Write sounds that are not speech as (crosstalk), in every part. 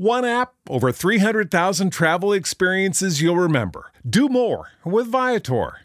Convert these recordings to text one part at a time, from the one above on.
One app, over 300,000 travel experiences you'll remember. Do more with Viator.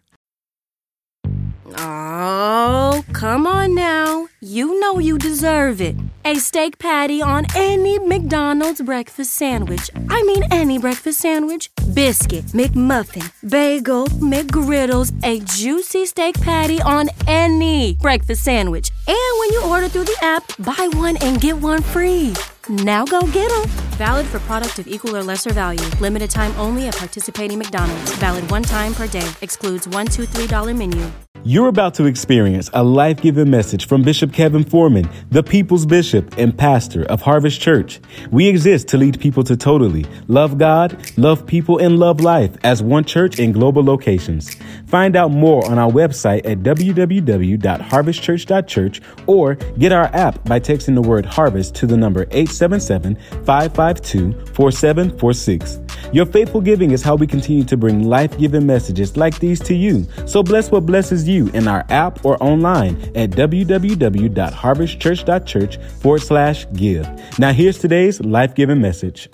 Oh, come on now. You know you deserve it. A steak patty on any McDonald's breakfast sandwich. I mean, any breakfast sandwich. Biscuit, McMuffin, bagel, McGriddles, a juicy steak patty on any breakfast sandwich. And when you order through the app, buy one and get one free. Now go get them. Valid for product of equal or lesser value. Limited time only at participating McDonald's. Valid one time per day. Excludes $1, $2, menu. You're about to experience a life giving message from Bishop Kevin Foreman, the people's bishop and pastor of Harvest Church. We exist to lead people to totally love God, love people, and love life as one church in global locations. Find out more on our website at www.harvestchurch.church or get our app by texting the word harvest to the number 877 552 4746. Your faithful giving is how we continue to bring life giving messages like these to you. So bless what blesses you in our app or online at www.harvestchurch.church forward slash give. Now, here's today's life giving message.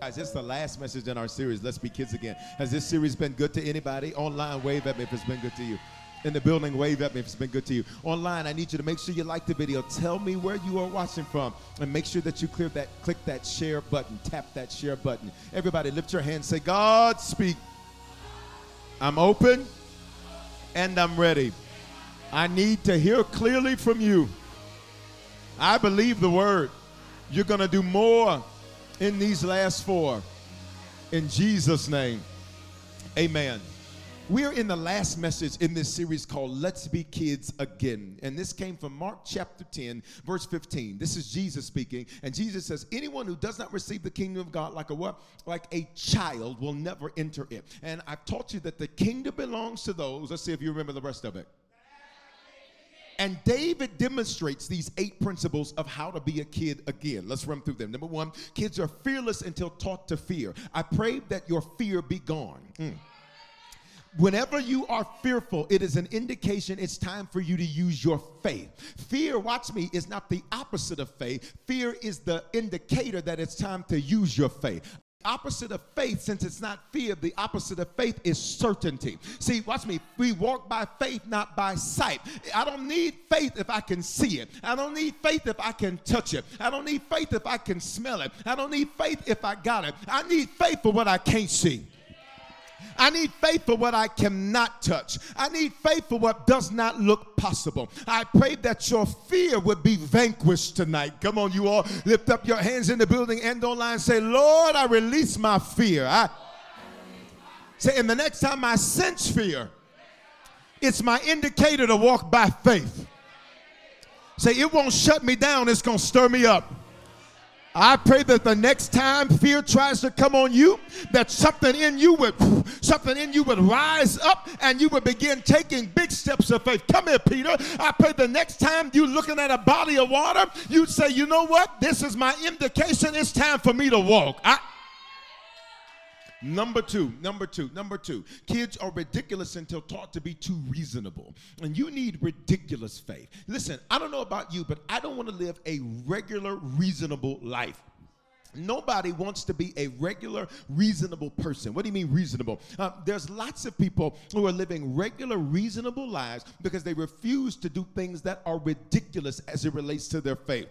Guys, this is the last message in our series, Let's Be Kids Again. Has this series been good to anybody? Online, wave at me if it's been good to you. In the building, wave at me if it's been good to you. Online, I need you to make sure you like the video. Tell me where you are watching from, and make sure that you clear that, click that share button, tap that share button. Everybody, lift your hands. Say, God, speak. I'm open and I'm ready. I need to hear clearly from you. I believe the word. You're going to do more in these last four. In Jesus' name, amen. We're in the last message in this series called Let's Be Kids Again. And this came from Mark chapter 10, verse 15. This is Jesus speaking. And Jesus says, Anyone who does not receive the kingdom of God like a what? Like a child will never enter it. And I've taught you that the kingdom belongs to those. Let's see if you remember the rest of it. And David demonstrates these eight principles of how to be a kid again. Let's run through them. Number one, kids are fearless until taught to fear. I pray that your fear be gone. Mm. Whenever you are fearful, it is an indication it's time for you to use your faith. Fear, watch me, is not the opposite of faith. Fear is the indicator that it's time to use your faith opposite of faith, since it's not fear, the opposite of faith is certainty. See, watch me. We walk by faith, not by sight. I don't need faith if I can see it. I don't need faith if I can touch it. I don't need faith if I can smell it. I don't need faith if I got it. I need faith for what I can't see. I need faith for what I cannot touch. I need faith for what does not look possible. I pray that your fear would be vanquished tonight. Come on, you all lift up your hands in the building and online. Say, Lord, I release my fear. I say, and the next time I sense fear, it's my indicator to walk by faith. Say, it won't shut me down, it's going to stir me up. I pray that the next time fear tries to come on you, that something in you would something in you would rise up and you would begin taking big steps of faith. Come here, Peter. I pray the next time you're looking at a body of water, you'd say, you know what? This is my indication. It's time for me to walk. I Number two, number two, number two. Kids are ridiculous until taught to be too reasonable. And you need ridiculous faith. Listen, I don't know about you, but I don't want to live a regular, reasonable life. Nobody wants to be a regular, reasonable person. What do you mean, reasonable? Uh, there's lots of people who are living regular, reasonable lives because they refuse to do things that are ridiculous as it relates to their faith.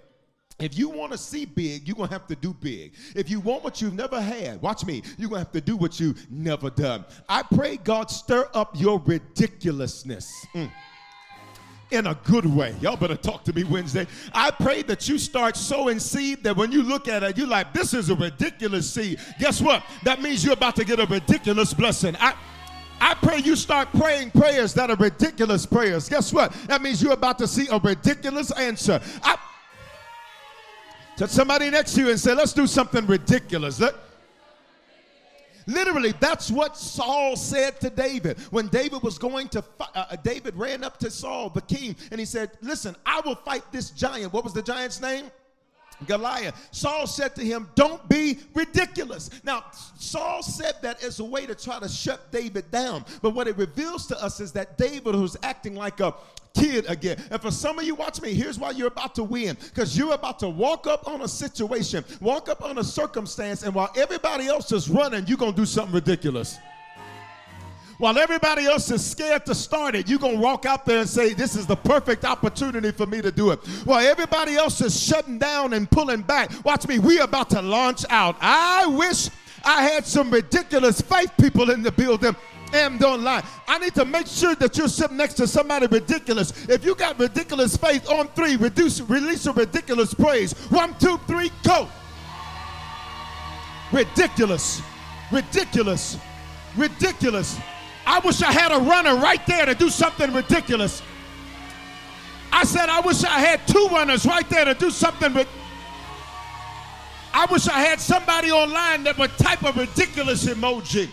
If you want to see big, you're going to have to do big. If you want what you've never had, watch me, you're going to have to do what you've never done. I pray God stir up your ridiculousness. Mm. In a good way. Y'all better talk to me Wednesday. I pray that you start sowing seed that when you look at it, you're like, this is a ridiculous seed. Guess what? That means you're about to get a ridiculous blessing. I, I pray you start praying prayers that are ridiculous prayers. Guess what? That means you're about to see a ridiculous answer. I, Touch somebody next to you and say, let's do something ridiculous. Let, Literally, that's what Saul said to David. When David was going to fight, uh, uh, David ran up to Saul, the king, and he said, Listen, I will fight this giant. What was the giant's name? Goliath. Saul said to him, Don't be ridiculous. Now, Saul said that as a way to try to shut David down. But what it reveals to us is that David was acting like a kid again. And for some of you, watch me, here's why you're about to win. Because you're about to walk up on a situation, walk up on a circumstance, and while everybody else is running, you're going to do something ridiculous. While everybody else is scared to start it, you're going to walk out there and say, This is the perfect opportunity for me to do it. While everybody else is shutting down and pulling back, watch me, we are about to launch out. I wish I had some ridiculous faith people in the building and don't lie. I need to make sure that you're sitting next to somebody ridiculous. If you got ridiculous faith on three, reduce, release a ridiculous praise. One, two, three, go. Ridiculous, ridiculous, ridiculous. I wish I had a runner right there to do something ridiculous. I said, I wish I had two runners right there to do something. But I wish I had somebody online that would type a ridiculous emoji.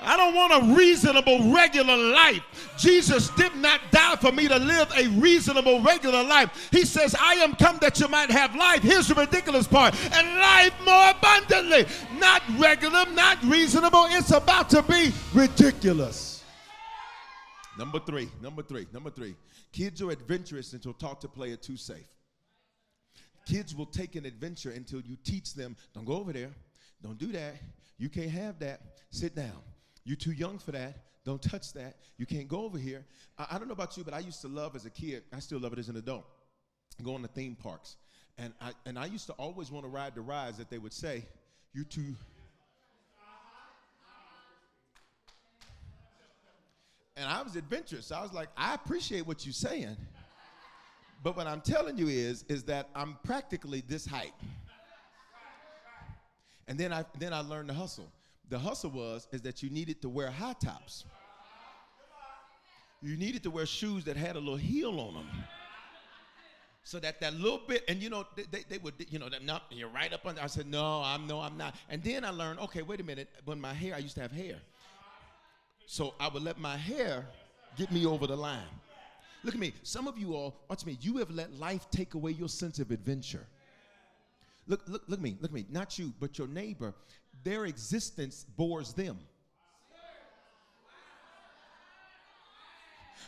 I don't want a reasonable, regular life. Jesus did not die for me to live a reasonable, regular life. He says, I am come that you might have life. Here's the ridiculous part and life more abundantly. Not regular, not reasonable. It's about to be ridiculous. Number three, number three, number three. Kids are adventurous until taught to play it too safe. Kids will take an adventure until you teach them, don't go over there, don't do that, you can't have that, sit down. You're too young for that. Don't touch that. You can't go over here. I, I, don't know about you, but I used to love as a kid, I still love it as an adult, going to theme parks. And I, and I used to always want to ride the rides that they would say, You're too. (laughs) And I was adventurous. I was like, I appreciate what you're saying. But what I'm telling you is, is that I'm practically this height. And then I then I learned to hustle. The hustle was is that you needed to wear high tops. You needed to wear shoes that had a little heel on them. So that that little bit, and you know, they, they, they would, you know, no, you're right up under. I said, no, I'm no, I'm not. And then I learned, okay, wait a minute. When my hair, I used to have hair. So I would let my hair get me over the line. Look at me. Some of you all, watch me. You have let life take away your sense of adventure. Look, look, look at me, look at me. Not you, but your neighbor. Their existence bores them.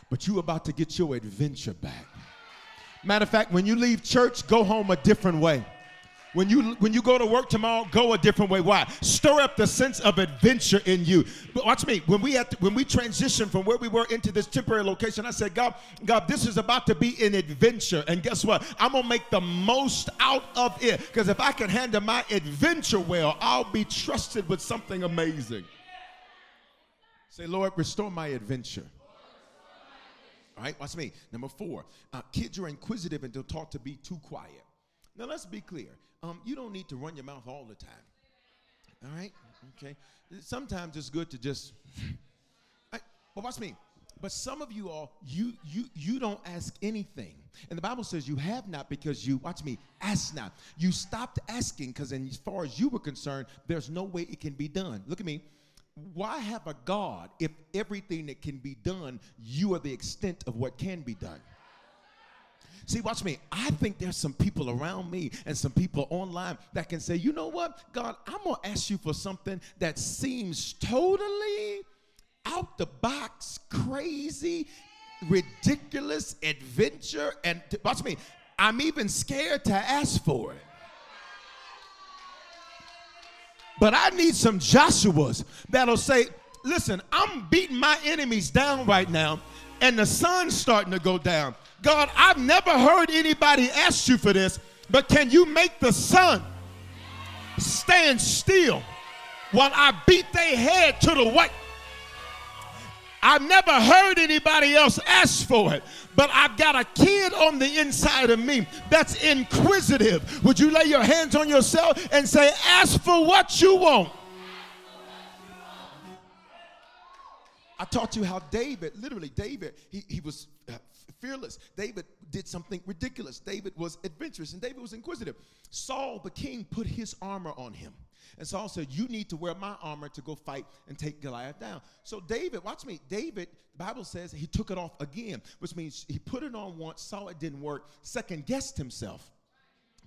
But you about to get your adventure back. Matter of fact, when you leave church, go home a different way. When you when you go to work tomorrow, go a different way. Why? Stir up the sense of adventure in you. But watch me. When we had to, when we transitioned from where we were into this temporary location, I said, God, God, this is about to be an adventure. And guess what? I'm gonna make the most out of it. Because if I can handle my adventure well, I'll be trusted with something amazing. Say, Lord, restore my adventure. All right, watch me. Number four, uh, kids are inquisitive and they're taught to be too quiet. Now, let's be clear um, you don't need to run your mouth all the time. All right? Okay. Sometimes it's good to just. I, well, watch me. But some of you all, you you you don't ask anything. And the Bible says you have not because you watch me, ask not. You stopped asking because as far as you were concerned, there's no way it can be done. Look at me. Why have a God if everything that can be done, you are the extent of what can be done? See, watch me. I think there's some people around me and some people online that can say, you know what, God, I'm going to ask you for something that seems totally out the box, crazy, ridiculous adventure. And watch me, I'm even scared to ask for it. But I need some Joshuas that'll say, listen, I'm beating my enemies down right now, and the sun's starting to go down. God, I've never heard anybody ask you for this, but can you make the sun stand still while I beat their head to the white? I've never heard anybody else ask for it, but I've got a kid on the inside of me that's inquisitive. Would you lay your hands on yourself and say, Ask for what you want? I taught you how David, literally, David, he, he was uh, fearless. David did something ridiculous. David was adventurous and David was inquisitive. Saul, the king, put his armor on him. And Saul said, You need to wear my armor to go fight and take Goliath down. So David, watch me, David, the Bible says he took it off again, which means he put it on once, saw it didn't work, second guessed himself,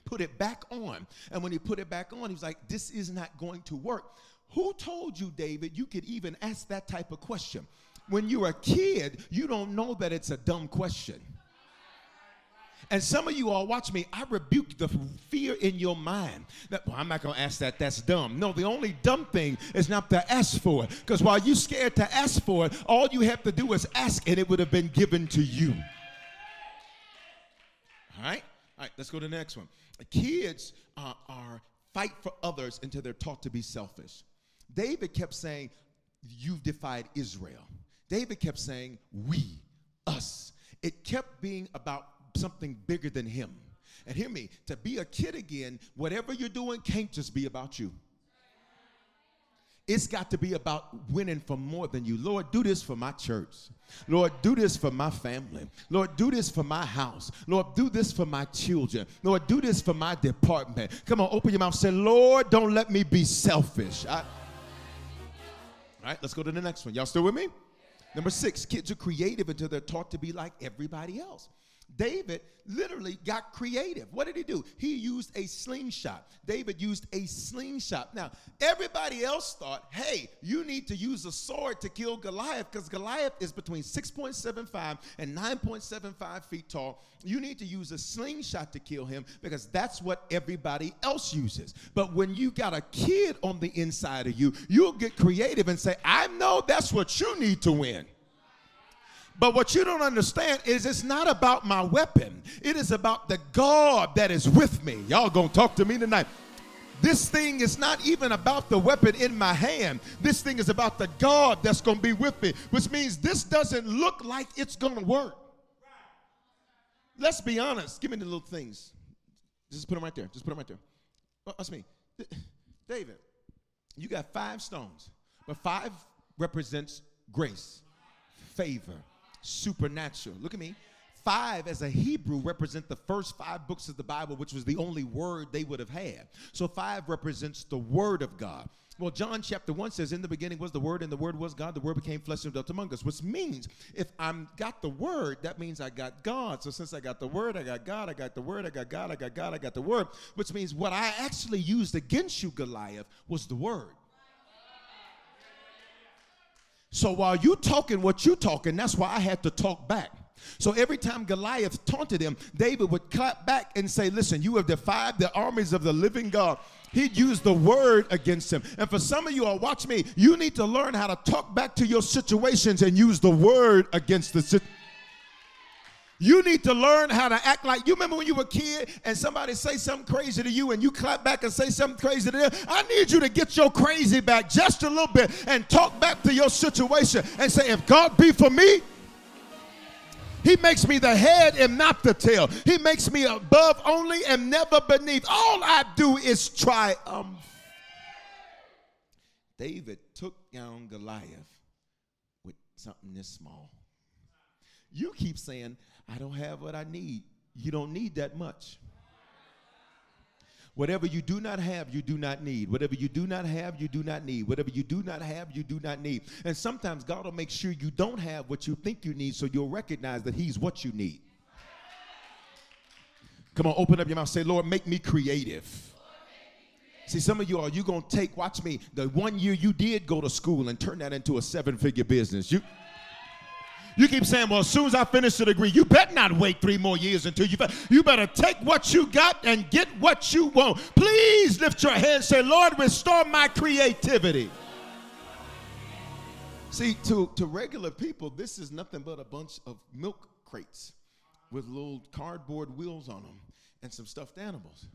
put it back on. And when he put it back on, he was like, This is not going to work. Who told you, David, you could even ask that type of question? When you're a kid, you don't know that it's a dumb question. And some of you all watch me, I rebuke the fear in your mind that, well, I'm not going to ask that. That's dumb. No, the only dumb thing is not to ask for it. Because while you're scared to ask for it, all you have to do is ask and it would have been given to you. All right? All right, let's go to the next one. Kids uh, are fight for others until they're taught to be selfish. David kept saying, You've defied Israel. David kept saying, We, us. It kept being about something bigger than him. And hear me, to be a kid again, whatever you're doing can't just be about you. It's got to be about winning for more than you. Lord, do this for my church. Lord, do this for my family. Lord, do this for my house. Lord, do this for my children. Lord, do this for my department. Come on, open your mouth. Say, Lord, don't let me be selfish. I... All right, let's go to the next one. Y'all still with me? Number six, kids are creative until they're taught to be like everybody else. David literally got creative. What did he do? He used a slingshot. David used a slingshot. Now, everybody else thought, hey, you need to use a sword to kill Goliath because Goliath is between 6.75 and 9.75 feet tall. You need to use a slingshot to kill him because that's what everybody else uses. But when you got a kid on the inside of you, you'll get creative and say, I know that's what you need to win. But what you don't understand is it's not about my weapon. It is about the God that is with me. Y'all gonna talk to me tonight. This thing is not even about the weapon in my hand. This thing is about the God that's going to be with me, which means this doesn't look like it's going to work. Let's be honest. Give me the little things. Just put them right there. Just put them right there. Oh, that's me. David, you got five stones, but five represents grace, favor, supernatural. Look at me. Five, as a Hebrew, represent the first five books of the Bible, which was the only word they would have had. So five represents the Word of God. Well, John chapter 1 says, In the beginning was the Word, and the Word was God. The Word became flesh and dwelt among us, which means if I'm got the Word, that means I got God. So since I got the Word, I got God, I got the Word, I got God, I got God, I got the Word, which means what I actually used against you, Goliath, was the Word. So while you talking what you talking, that's why I had to talk back. So every time Goliath taunted him, David would clap back and say, Listen, you have defied the armies of the living God. He'd use the word against him. And for some of you all, watch me, you need to learn how to talk back to your situations and use the word against the situation. You need to learn how to act like you remember when you were a kid and somebody say something crazy to you and you clap back and say something crazy to them. I need you to get your crazy back just a little bit and talk back to your situation and say, if God be for me, he makes me the head and not the tail. He makes me above only and never beneath. All I do is triumph. David took down Goliath with something this small. You keep saying, I don't have what I need. You don't need that much. Whatever you do not have, you do not need. Whatever you do not have, you do not need. Whatever you do not have, you do not need. And sometimes God will make sure you don't have what you think you need so you'll recognize that He's what you need. Come on, open up your mouth. Say, Lord, make me creative. See, some of you are you gonna take, watch me, the one year you did go to school and turn that into a seven-figure business. You you keep saying, well, as soon as I finish the degree, you better not wait three more years until you, you better take what you got and get what you want. Please lift your hand say, Lord, restore my creativity. See, to, to regular people, this is nothing but a bunch of milk crates with little cardboard wheels on them and some stuffed animals.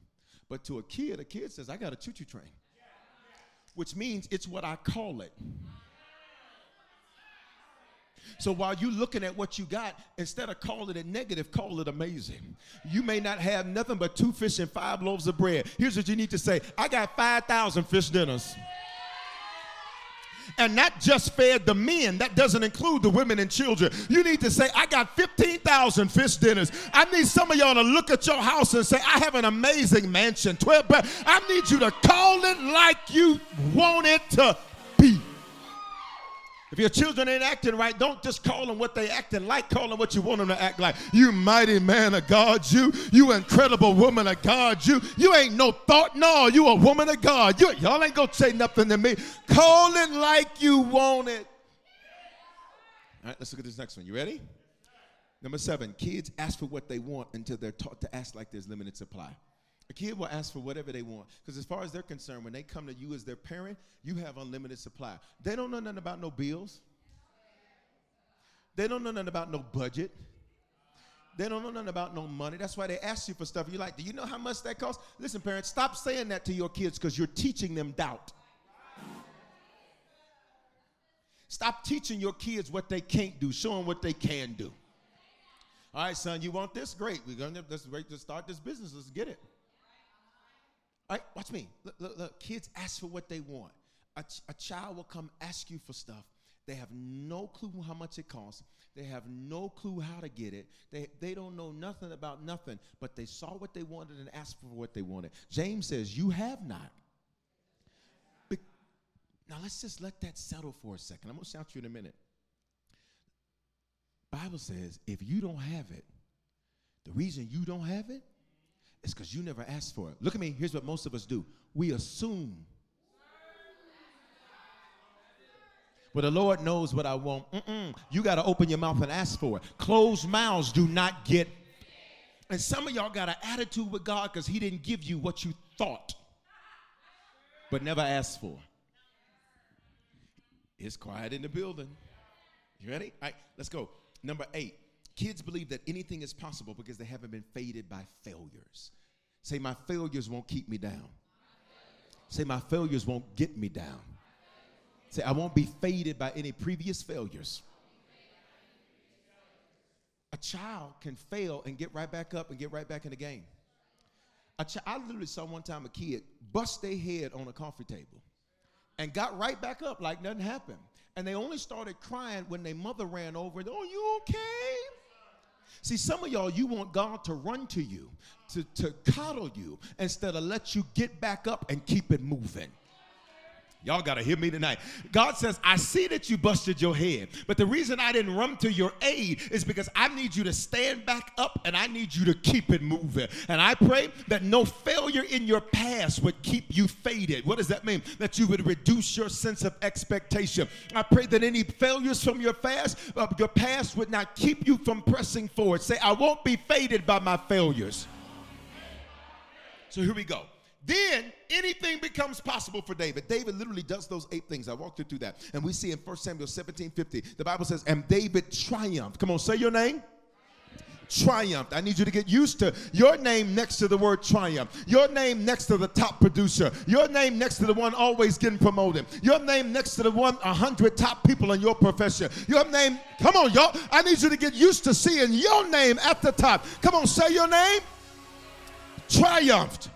But to a kid, a kid says, I got a choo choo train, which means it's what I call it. So while you're looking at what you got, instead of calling it negative, call it amazing. You may not have nothing but two fish and five loaves of bread. Here's what you need to say I got 5,000 fish dinners. and not just fed the men. That doesn't include the women and children. You need to say, I got 15,000 fish dinners. I need some of y'all to look at your house and say, I have an amazing mansion. 12 bed. I need you to call it like you want it to be. If your children ain't acting right, don't just call them what they acting like. Call them what you want them to act like. You mighty man of God, you. You incredible woman of God, you. You ain't no thought, no. You a woman of God. You, y'all ain't gonna say nothing to me. Call it like you want it. All right, let's look at this next one. You ready? Number seven, kids ask for what they want until they're taught to ask like there's limited supply. A kid will ask for whatever they want. Because as far as they're concerned, when they come to you as their parent, you have unlimited supply. They don't know nothing about no bills. They don't know nothing about no budget. They don't know nothing about no money. That's why they ask you for stuff. You're like, do you know how much that costs? Listen, parents, stop saying that to your kids because you're teaching them doubt. Stop teaching your kids what they can't do. Show them what they can do. All right, son, you want this? Great. We're to let's start this business. Let's get it. Right, watch me. Look, look, look. Kids ask for what they want. A, ch- a child will come ask you for stuff. They have no clue how much it costs. They have no clue how to get it. They, they don't know nothing about nothing, but they saw what they wanted and asked for what they wanted. James says, You have not. Now let's just let that settle for a second. I'm going to shout you in a minute. Bible says, if you don't have it, the reason you don't have it it's because you never asked for it. Look at me. Here's what most of us do we assume. Well, the Lord knows what I want. Mm-mm. You got to open your mouth and ask for it. Closed mouths do not get. And some of y'all got an attitude with God because He didn't give you what you thought, but never asked for. It's quiet in the building. You ready? All right, let's go. Number eight. Kids believe that anything is possible because they haven't been faded by failures. Say, my failures won't keep me down. Say, my failures won't get me down. Say, I won't be faded by any previous failures. A child can fail and get right back up and get right back in the game. Ch- I literally saw one time a kid bust their head on a coffee table and got right back up like nothing happened. And they only started crying when their mother ran over and, oh, you okay? See, some of y'all, you want God to run to you, to, to coddle you, instead of let you get back up and keep it moving. Y'all got to hear me tonight. God says, I see that you busted your head, but the reason I didn't run to your aid is because I need you to stand back up and I need you to keep it moving. And I pray that no failure in your past would keep you faded. What does that mean? That you would reduce your sense of expectation. I pray that any failures from your past, uh, your past would not keep you from pressing forward. Say, I won't be faded by my failures. So here we go. Then anything becomes possible for David. David literally does those eight things. I walked you through that. And we see in 1 Samuel 17 50, the Bible says, And David triumphed. Come on, say your name triumphed. I need you to get used to your name next to the word triumph, your name next to the top producer, your name next to the one always getting promoted, your name next to the one a 100 top people in your profession, your name, come on, y'all. I need you to get used to seeing your name at the top. Come on, say your name. Triumphed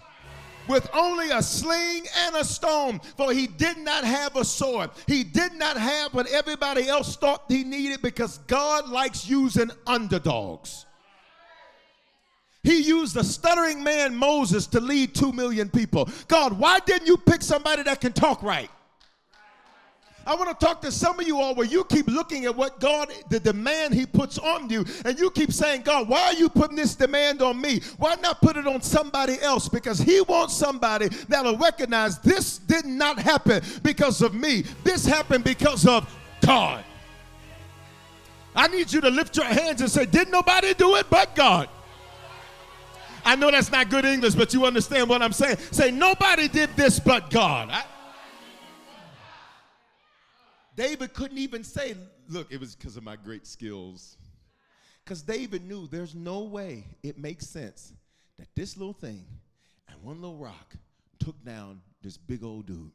with only a sling and a stone, for he did not have a sword. He did not have what everybody else thought he needed because God likes using underdogs. He used the stuttering man Moses to lead two million people. God, why didn't you pick somebody that can talk right? I want to talk to some of you all where you keep looking at what God, the demand He puts on you, and you keep saying, God, why are you putting this demand on me? Why not put it on somebody else? Because He wants somebody that'll recognize this did not happen because of me. This happened because of God. I need you to lift your hands and say, Did nobody do it but God? I know that's not good English, but you understand what I'm saying. Say, Nobody did this but God. I, David couldn't even say, Look, it was because of my great skills. Because David knew there's no way it makes sense that this little thing and one little rock took down this big old dude.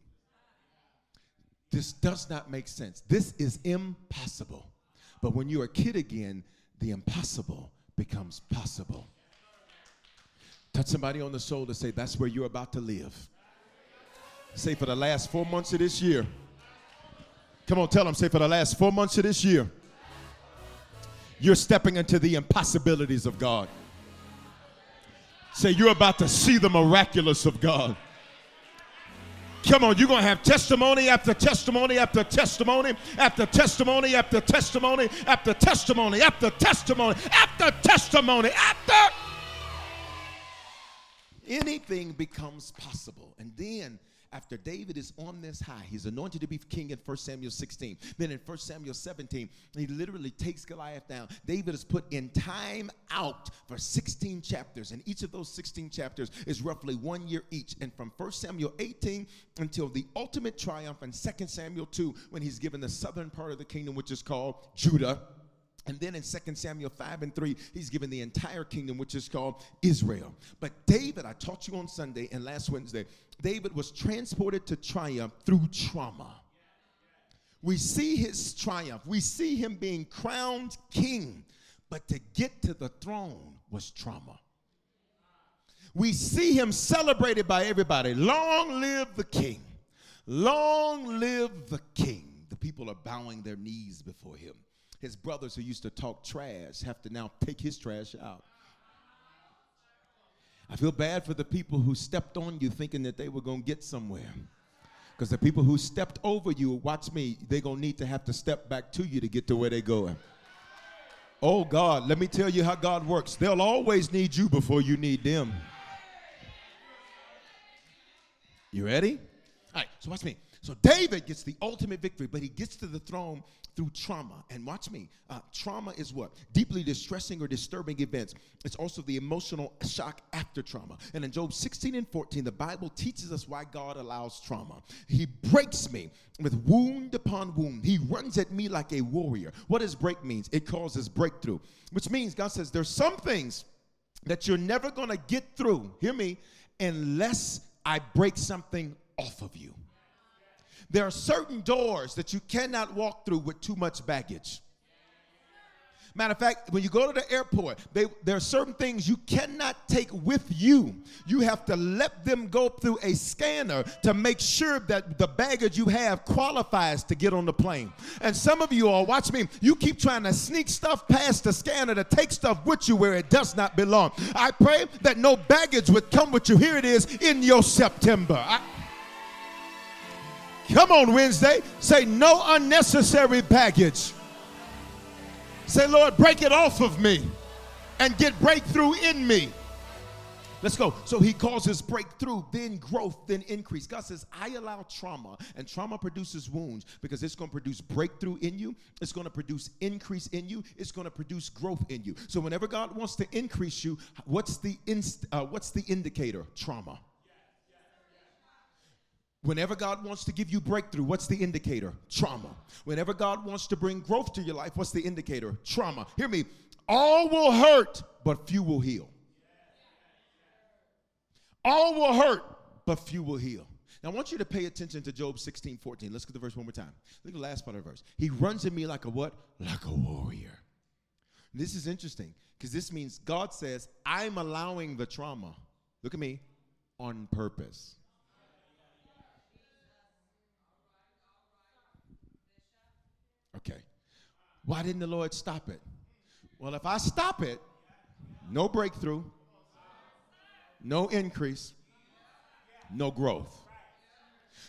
This does not make sense. This is impossible. But when you're a kid again, the impossible becomes possible. Touch somebody on the shoulder, say, That's where you're about to live. Say, for the last four months of this year, Come on, tell them, say, for the last four months of this year, you're stepping into the impossibilities of God. Say, you're about to see the miraculous of God. Come on, you're going to have testimony after testimony after testimony after testimony after testimony after testimony after testimony after testimony after. Anything becomes possible. And then after David is on this high, he's anointed to be king in 1 Samuel 16. Then in 1 Samuel 17, he literally takes Goliath down. David is put in time out for 16 chapters, and each of those 16 chapters is roughly one year each. And from 1 Samuel 18 until the ultimate triumph in 2 Samuel 2, when he's given the southern part of the kingdom, which is called Judah and then in 2 Samuel 5 and 3, he's given the entire kingdom, which is called Israel. But David, I taught you on Sunday and last Wednesday, David was transported to triumph through trauma. We see his triumph, we see him being crowned king, but to get to the throne was trauma. We see him celebrated by everybody. Long live the king! Long live the king! The people are bowing their knees before him his brothers who used to talk trash have to now take his trash out. I feel bad for the people who stepped on you thinking that they were going to get somewhere. Because the people who stepped over you, watch me, they're going to need to have to step back to you to get to where they're going. Oh God, let me tell you how God works. They'll always need you before you need them. You ready? All right, so watch me. So David gets the ultimate victory, but he gets to the throne through trauma. And watch me, uh, trauma is what? Deeply distressing or disturbing events. It's also the emotional shock after trauma. And in Job 16 and 14, the Bible teaches us why God allows trauma. He breaks me with wound upon wound. He runs at me like a warrior. What does break means? It causes breakthrough, which means God says there's some things that you're never going to get through. Hear me, unless I break something off of you. There are certain doors that you cannot walk through with too much baggage. Matter of fact, when you go to the airport, they, there are certain things you cannot take with you. You have to let them go through a scanner to make sure that the baggage you have qualifies to get on the plane. And some of you all, watch me, you keep trying to sneak stuff past the scanner to take stuff with you where it does not belong. I pray that no baggage would come with you. Here it is in your September. I, Come on, Wednesday. Say no unnecessary baggage. Say, Lord, break it off of me and get breakthrough in me. Let's go. So he causes breakthrough, then growth, then increase. God says, I allow trauma, and trauma produces wounds because it's going to produce breakthrough in you, it's going to produce increase in you, it's going to produce growth in you. So whenever God wants to increase you, what's the inst- uh, what's the indicator? Trauma. Whenever God wants to give you breakthrough, what's the indicator? Trauma. Whenever God wants to bring growth to your life, what's the indicator? Trauma. Hear me. All will hurt, but few will heal. All will hurt, but few will heal. Now, I want you to pay attention to Job 16, 14. Let's get the verse one more time. Look at the last part of the verse. He runs at me like a what? Like a warrior. This is interesting because this means God says, I'm allowing the trauma. Look at me on purpose. Okay. Why didn't the Lord stop it? Well, if I stop it, no breakthrough, no increase, no growth.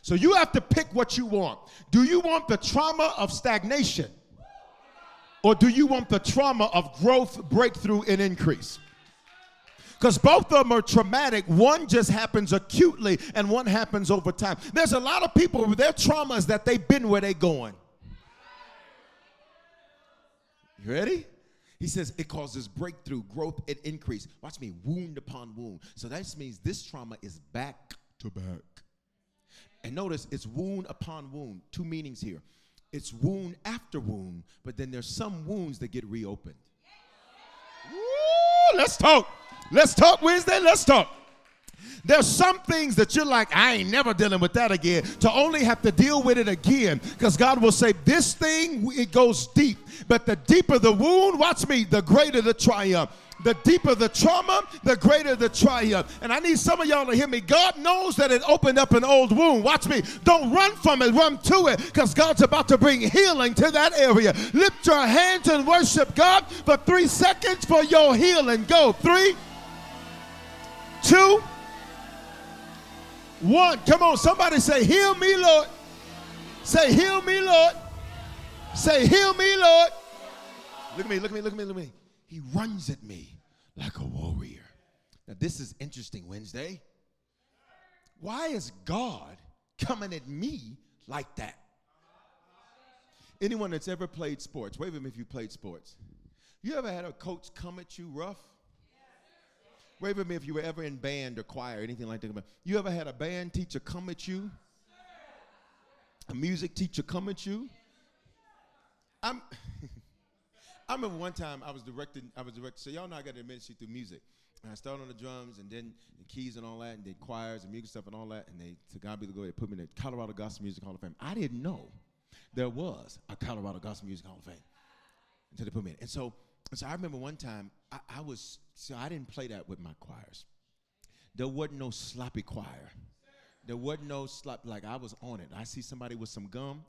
So you have to pick what you want. Do you want the trauma of stagnation? Or do you want the trauma of growth, breakthrough, and increase? Because both of them are traumatic. One just happens acutely and one happens over time. There's a lot of people their traumas that they've been where they're going. You ready? He says it causes breakthrough, growth, and increase. Watch me, wound upon wound. So that means this trauma is back to back. And notice it's wound upon wound. Two meanings here. It's wound after wound, but then there's some wounds that get reopened. Woo, let's talk. Let's talk Wednesday. Let's talk. There's some things that you're like, I ain't never dealing with that again. To only have to deal with it again, because God will say, This thing, it goes deep. But the deeper the wound, watch me, the greater the triumph. The deeper the trauma, the greater the triumph. And I need some of y'all to hear me. God knows that it opened up an old wound. Watch me. Don't run from it, run to it, because God's about to bring healing to that area. Lift your hands and worship God for three seconds for your healing. Go. Three, two, one. Come on, somebody say, Heal me, Lord. Say, Heal me, Lord. Say, Heal me, Lord. Look at me, look at me, look at me, look at me. He runs at me like a warrior. Now, this is interesting, Wednesday. Why is God coming at me like that? Anyone that's ever played sports, wave him if you played sports. You ever had a coach come at you rough? Wave at me if you were ever in band or choir, or anything like that. You ever had a band teacher come at you? A music teacher come at you? I'm (laughs) I remember one time I was directing, I was directing, so y'all know I got the ministry through music. And I started on the drums and then the keys and all that, and did choirs and music stuff and all that. And they, to God be the glory, they put me in the Colorado Gospel Music Hall of Fame. I didn't know there was a Colorado Gospel Music Hall of Fame until they put me in. And so, so I remember one time I, I was, so I didn't play that with my choirs. There wasn't no sloppy choir. There wasn't no slop, like I was on it. I see somebody with some gum.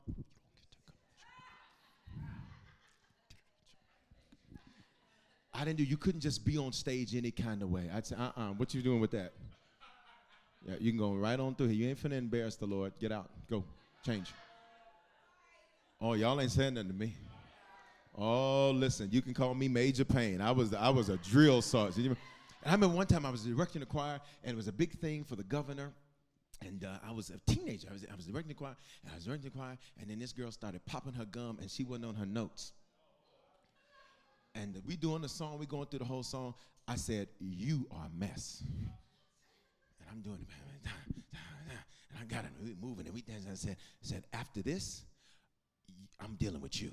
I didn't do. You couldn't just be on stage any kind of way. I'd say, uh-uh. What you doing with that? Yeah, you can go right on through here. You ain't finna embarrass the Lord. Get out. Go. Change. Oh, y'all ain't saying nothing to me. Oh, listen. You can call me Major Payne. I was I was a drill sergeant. And I remember one time I was directing a choir, and it was a big thing for the governor. And uh, I was a teenager. I was, I was directing the choir, and I was directing the choir, and then this girl started popping her gum, and she wasn't on her notes and we doing the song, we going through the whole song. I said, "You are a mess," and I'm doing it, and I got it We moving, and we dancing. I said, "said After this, I'm dealing with you."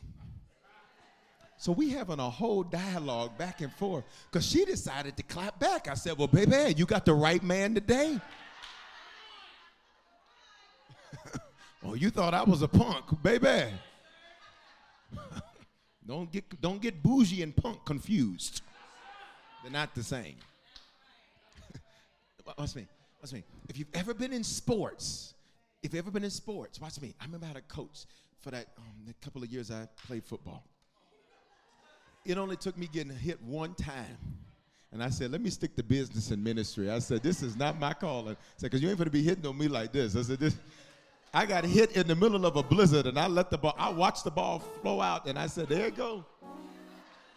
So we having a whole dialogue back and forth because she decided to clap back. I said, "Well, baby, you got the right man today." (laughs) oh, you thought I was a punk, baby. (laughs) Don't get, don't get bougie and punk confused. They're not the same. (laughs) watch me. Watch me. If you've ever been in sports, if you've ever been in sports, watch me. I remember I had a coach for that um, couple of years I played football. It only took me getting hit one time. And I said, let me stick to business and ministry. I said, this is not my calling. I said, because you ain't going to be hitting on me like this. I said, this, I got hit in the middle of a blizzard and I let the ball, I watched the ball flow out and I said, there it go.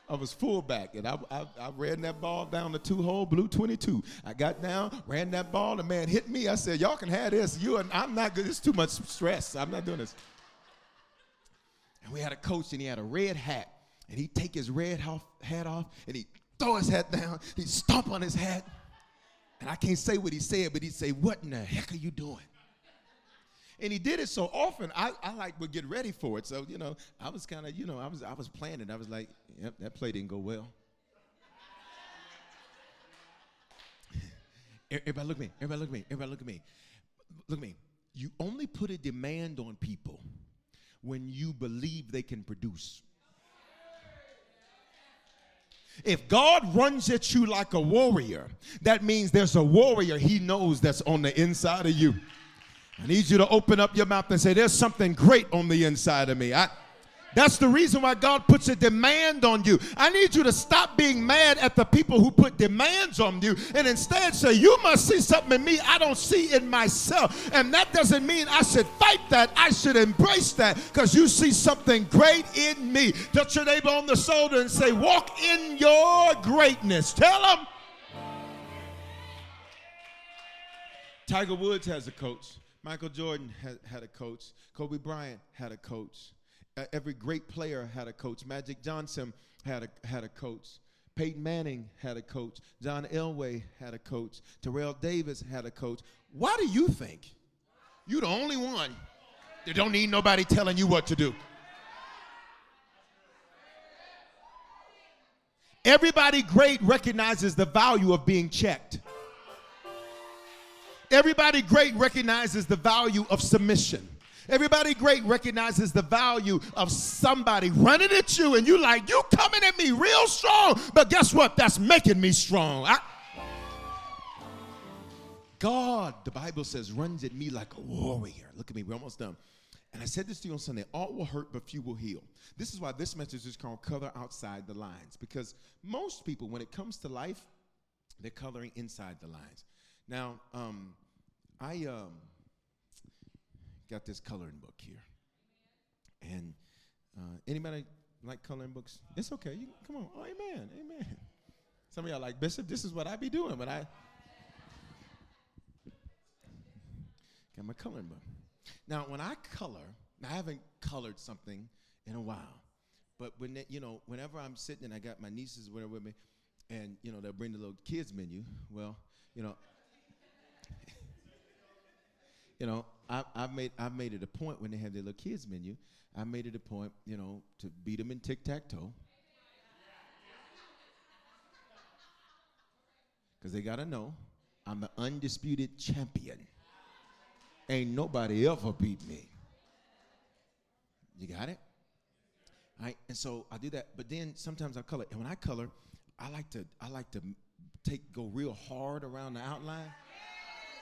I was fullback and I, I, I, ran that ball down the two hole blue 22. I got down, ran that ball, the man hit me. I said, y'all can have this. You and I'm not good. It's too much stress. I'm not doing this. And we had a coach and he had a red hat and he'd take his red hat off and he'd throw his hat down. He'd stomp on his hat. And I can't say what he said, but he'd say, what in the heck are you doing? And he did it so often, I, I like would get ready for it. So, you know, I was kind of, you know, I was I was planning. I was like, yep, that play didn't go well. (laughs) Everybody look at me. Everybody look at me. Everybody look at me. Look at me. You only put a demand on people when you believe they can produce. If God runs at you like a warrior, that means there's a warrior he knows that's on the inside of you. I need you to open up your mouth and say, There's something great on the inside of me. I, that's the reason why God puts a demand on you. I need you to stop being mad at the people who put demands on you and instead say, You must see something in me I don't see in myself. And that doesn't mean I should fight that. I should embrace that because you see something great in me. Touch your neighbor on the shoulder and say, Walk in your greatness. Tell them. Tiger Woods has a coach. Michael Jordan had, had a coach. Kobe Bryant had a coach. Every great player had a coach. Magic Johnson had a, had a coach. Peyton Manning had a coach. John Elway had a coach. Terrell Davis had a coach. Why do you think you're the only one that don't need nobody telling you what to do? Everybody great recognizes the value of being checked. Everybody great recognizes the value of submission. Everybody great recognizes the value of somebody running at you and you like, you coming at me real strong. But guess what? That's making me strong. I, God, the Bible says, runs at me like a warrior. Look at me, we're almost done. And I said this to you on Sunday all will hurt, but few will heal. This is why this message is called Color Outside the Lines, because most people, when it comes to life, they're coloring inside the lines. Now, um, I um, got this coloring book here. And uh, anybody like coloring books? It's okay. You, come on. Oh, amen. Amen. Some of y'all like, Bishop, this is what I be doing, but I got my coloring book. Now, when I color, I haven't colored something in a while, but when they, you know, whenever I'm sitting and I got my nieces whatever with me, and you know they'll bring the little kids menu. Well, you know, you know, I, I've made I've made it a point when they have their little kids menu. I made it a point, you know, to beat them in tic tac toe. Because they gotta know I'm the undisputed champion. Ain't nobody ever beat me. You got it? All right, and so I do that, but then sometimes I color. And when I color, I like to I like to take go real hard around the outline.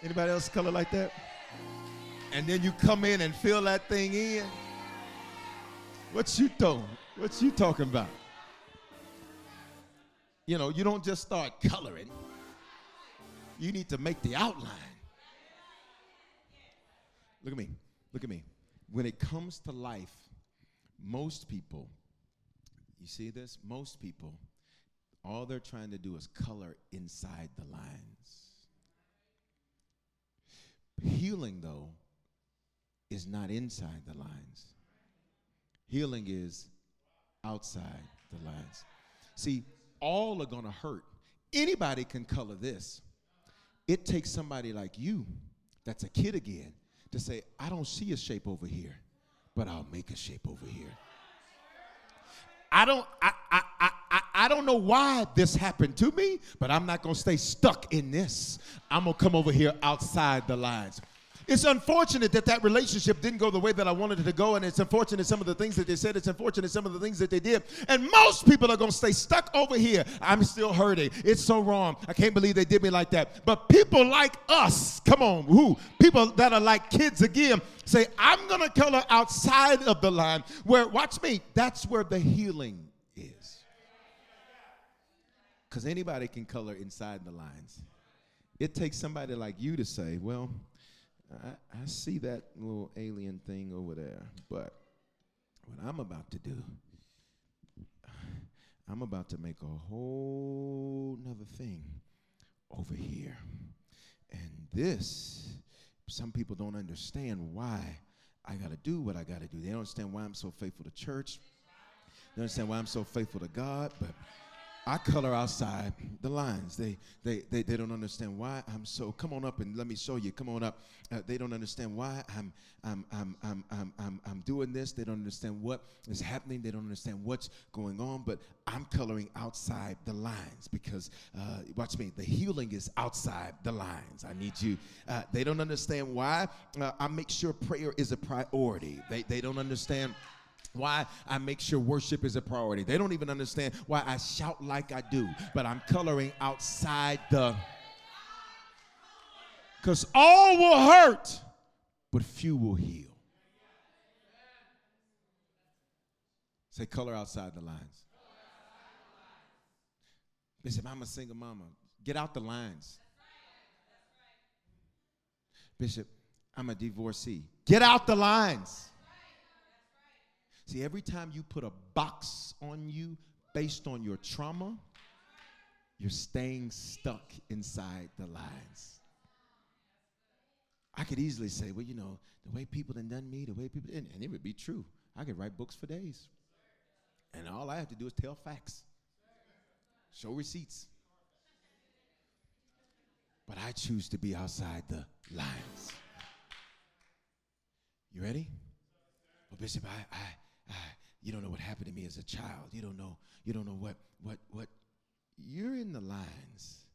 Anybody else color like that? And then you come in and fill that thing in. What you doing? What you talking about? You know, you don't just start coloring. You need to make the outline. Look at me. Look at me. When it comes to life, most people, you see this? Most people, all they're trying to do is color inside the lines. Healing, though, is not inside the lines. Healing is outside the lines. See, all are going to hurt. Anybody can color this. It takes somebody like you that's a kid again to say, I don't see a shape over here, but I'll make a shape over here. I don't, I, I, I, I don't know why this happened to me, but I'm not gonna stay stuck in this. I'm gonna come over here outside the lines. It's unfortunate that that relationship didn't go the way that I wanted it to go, and it's unfortunate some of the things that they said. It's unfortunate some of the things that they did. And most people are going to stay stuck over here. I'm still hurting. It's so wrong. I can't believe they did me like that. But people like us, come on, who? People that are like kids again, say, I'm going to color outside of the line. Where, watch me, that's where the healing. Because anybody can color inside the lines. It takes somebody like you to say, well, I, I see that little alien thing over there, but what I'm about to do, I'm about to make a whole nother thing over here. And this, some people don't understand why I got to do what I got to do. They don't understand why I'm so faithful to church. They don't understand why I'm so faithful to God, but I color outside the lines. They, they, they, they don't understand why I'm so. Come on up and let me show you. Come on up. Uh, they don't understand why I'm, I'm, I'm, I'm, I'm, I'm, I'm doing this. They don't understand what is happening. They don't understand what's going on. But I'm coloring outside the lines because, uh, watch me, the healing is outside the lines. I need you. Uh, they don't understand why uh, I make sure prayer is a priority. They, they don't understand why I make sure worship is a priority. They don't even understand why I shout like I do, but I'm coloring outside the. Because all will hurt, but few will heal. Say, color outside the lines. Bishop, I'm a single mama. Get out the lines. Bishop, I'm a divorcee. Get out the lines. See, every time you put a box on you based on your trauma, you're staying stuck inside the lines. I could easily say, well, you know, the way people have done me, the way people, and, and it would be true. I could write books for days. And all I have to do is tell facts, show receipts. But I choose to be outside the lines. You ready? Well, Bishop, I, I, (sighs) you don't know what happened to me as a child. You don't know, you don't know what, what, what. You're in the lines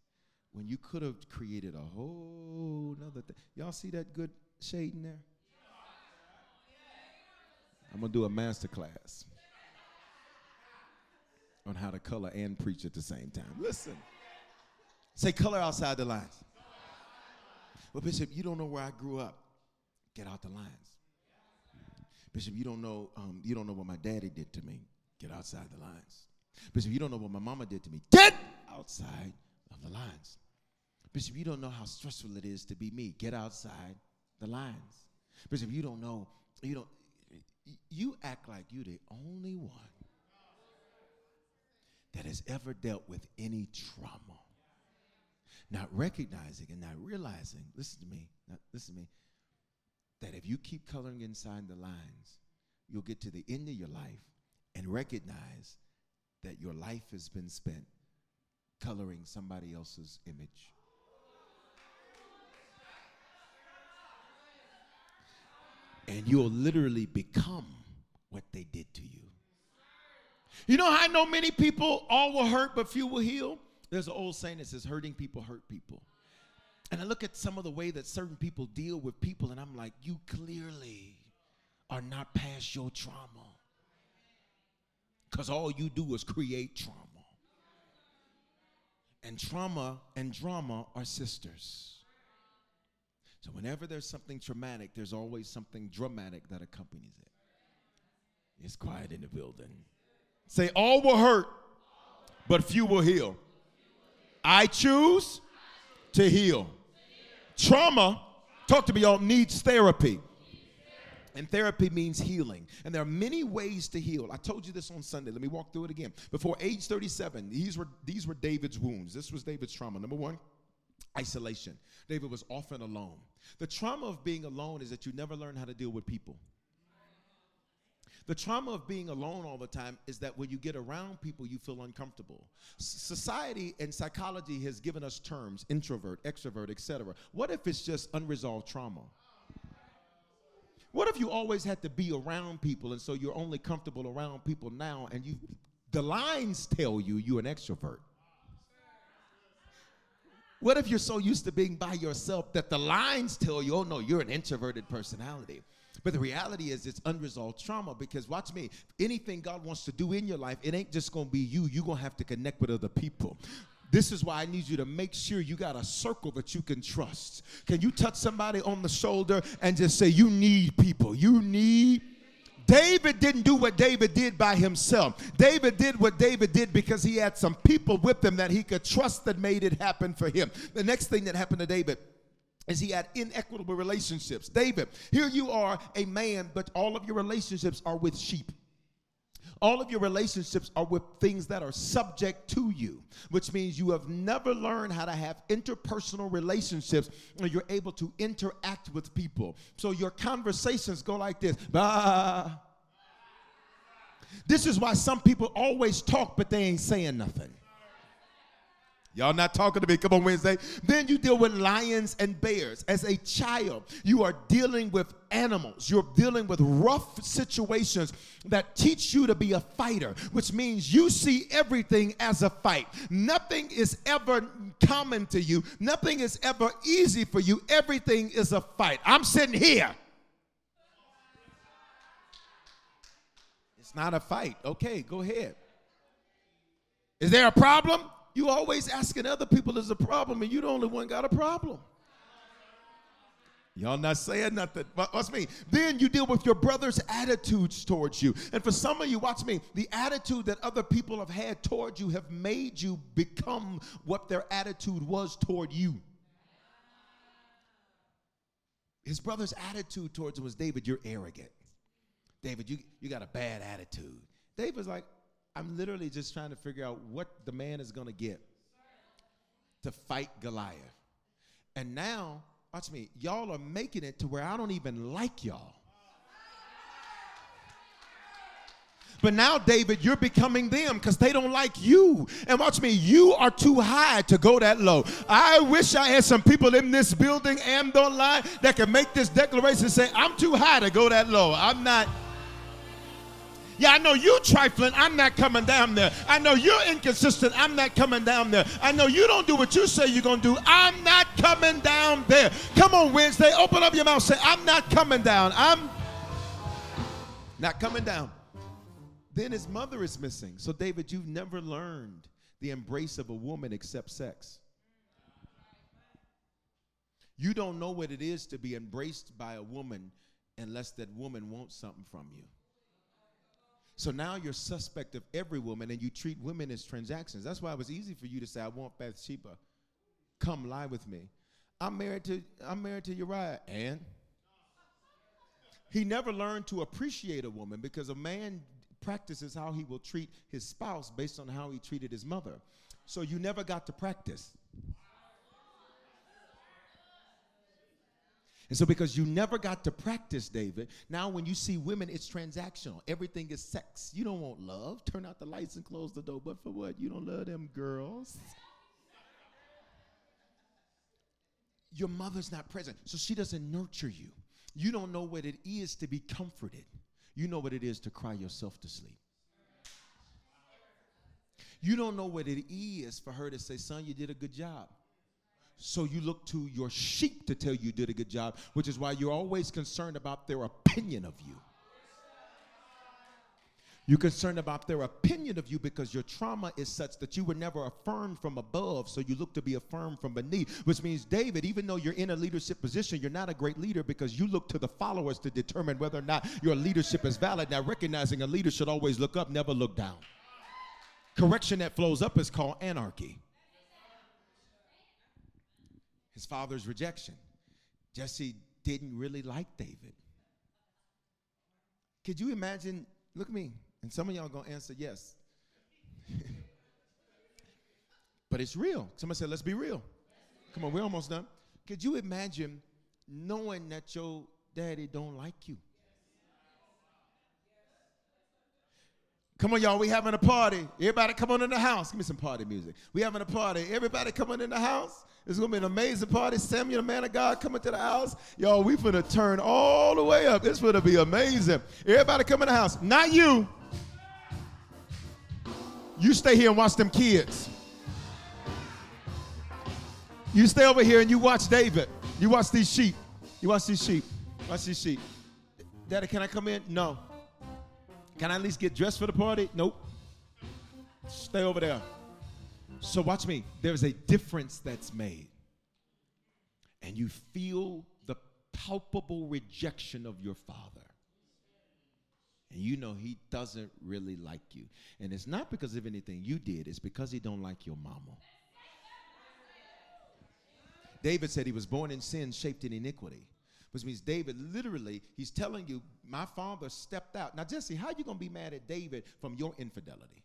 when you could have created a whole nother thing. Y'all see that good shade in there? I'm to do a master class on how to color and preach at the same time. Listen. Say color outside the lines. Well, Bishop, you don't know where I grew up. Get out the lines. Bishop, you don't know, um, you don't know what my daddy did to me. Get outside the lines. Bishop, you don't know what my mama did to me. Get outside of the lines. Bishop, you don't know how stressful it is to be me. Get outside the lines. Bishop, you don't know, you don't, you act like you're the only one that has ever dealt with any trauma. Not recognizing and not realizing, listen to me, listen to me, that if you keep coloring inside the lines, you'll get to the end of your life and recognize that your life has been spent coloring somebody else's image. And you'll literally become what they did to you. You know how I know many people all will hurt, but few will heal? There's an old saying that says, hurting people hurt people. And I look at some of the way that certain people deal with people, and I'm like, you clearly are not past your trauma. Because all you do is create trauma. And trauma and drama are sisters. So whenever there's something traumatic, there's always something dramatic that accompanies it. It's quiet in the building. Say, all will hurt, but few will heal. I choose to heal. Trauma, talk to me, y'all, needs therapy. And therapy means healing. And there are many ways to heal. I told you this on Sunday. Let me walk through it again. Before age 37, these were, these were David's wounds. This was David's trauma. Number one, isolation. David was often alone. The trauma of being alone is that you never learn how to deal with people. The trauma of being alone all the time is that when you get around people, you feel uncomfortable. society and psychology has given us terms introvert, extrovert, etc. What if it's just unresolved trauma? What if you always had to be around people and so you're only comfortable around people now and you the lines tell you you're an extrovert? What if you're so used to being by yourself that the lines tell you, oh no, you're an introverted personality? But the reality is it's unresolved trauma because watch me, anything God wants to do in your life, it ain't just gonna be you. You're gonna have to connect with other people. This is why I need you to make sure you got a circle that you can trust. Can you touch somebody on the shoulder and just say, You need people? You need. David didn't do what David did by himself. David did what David did because he had some people with him that he could trust that made it happen for him. The next thing that happened to David is he had inequitable relationships. David, here you are a man, but all of your relationships are with sheep. All of your relationships are with things that are subject to you, which means you have never learned how to have interpersonal relationships or you're able to interact with people. So your conversations go like this. Bah. This is why some people always talk, but they ain't saying nothing. Y'all not talking to me. Come on, Wednesday. Then you deal with lions and bears. As a child, you are dealing with animals. You're dealing with rough situations that teach you to be a fighter, which means you see everything as a fight. Nothing is ever common to you, nothing is ever easy for you. Everything is a fight. I'm sitting here. It's not a fight. Okay, go ahead. Is there a problem? You always asking other people is a problem, and you the only one got a problem. Y'all not saying nothing. Watch me. Then you deal with your brother's attitudes towards you. And for some of you, watch me, the attitude that other people have had towards you have made you become what their attitude was toward you. His brother's attitude towards him was David, you're arrogant. David, you, you got a bad attitude. David's like, I'm literally just trying to figure out what the man is going to get to fight Goliath. And now, watch me, y'all are making it to where I don't even like y'all. But now, David, you're becoming them because they don't like you. And watch me, you are too high to go that low. I wish I had some people in this building and online that can make this declaration say, I'm too high to go that low. I'm not. Yeah, I know you trifling. I'm not coming down there. I know you're inconsistent. I'm not coming down there. I know you don't do what you say you're going to do. I'm not coming down there. Come on, Wednesday. Open up your mouth. Say, I'm not coming down. I'm. Not coming down. Then his mother is missing. So, David, you've never learned the embrace of a woman except sex. You don't know what it is to be embraced by a woman unless that woman wants something from you. So now you're suspect of every woman and you treat women as transactions. That's why it was easy for you to say, I want Bathsheba. Come lie with me. I'm married to I'm married to Uriah. And he never learned to appreciate a woman because a man practices how he will treat his spouse based on how he treated his mother. So you never got to practice. And so, because you never got to practice, David, now when you see women, it's transactional. Everything is sex. You don't want love. Turn out the lights and close the door. But for what? You don't love them girls. Your mother's not present, so she doesn't nurture you. You don't know what it is to be comforted. You know what it is to cry yourself to sleep. You don't know what it is for her to say, Son, you did a good job. So you look to your sheep to tell you did a good job, which is why you're always concerned about their opinion of you. You're concerned about their opinion of you because your trauma is such that you were never affirmed from above, so you look to be affirmed from beneath, which means, David, even though you're in a leadership position, you're not a great leader because you look to the followers to determine whether or not your leadership is valid. Now, recognizing a leader should always look up, never look down. Correction that flows up is called anarchy his father's rejection. Jesse didn't really like David. Could you imagine? Look at me. And some of y'all gonna answer yes. (laughs) but it's real. Somebody said, let's be real. Come on, we're almost done. Could you imagine knowing that your daddy don't like you? Come on, y'all. We having a party. Everybody come on in the house. Give me some party music. We having a party. Everybody come on in the house. It's gonna be an amazing party. Samuel, the man of God, coming to the house. Y'all, we finna turn all the way up. It's gonna be amazing. Everybody come in the house. Not you. You stay here and watch them kids. You stay over here and you watch David. You watch these sheep. You watch these sheep. Watch these sheep. Daddy, can I come in? No. Can I at least get dressed for the party? Nope. Stay over there. So watch me. There's a difference that's made. And you feel the palpable rejection of your father. And you know he doesn't really like you. And it's not because of anything you did, it's because he don't like your mama. David said he was born in sin, shaped in iniquity which means David literally, he's telling you, my father stepped out. Now, Jesse, how you going to be mad at David from your infidelity?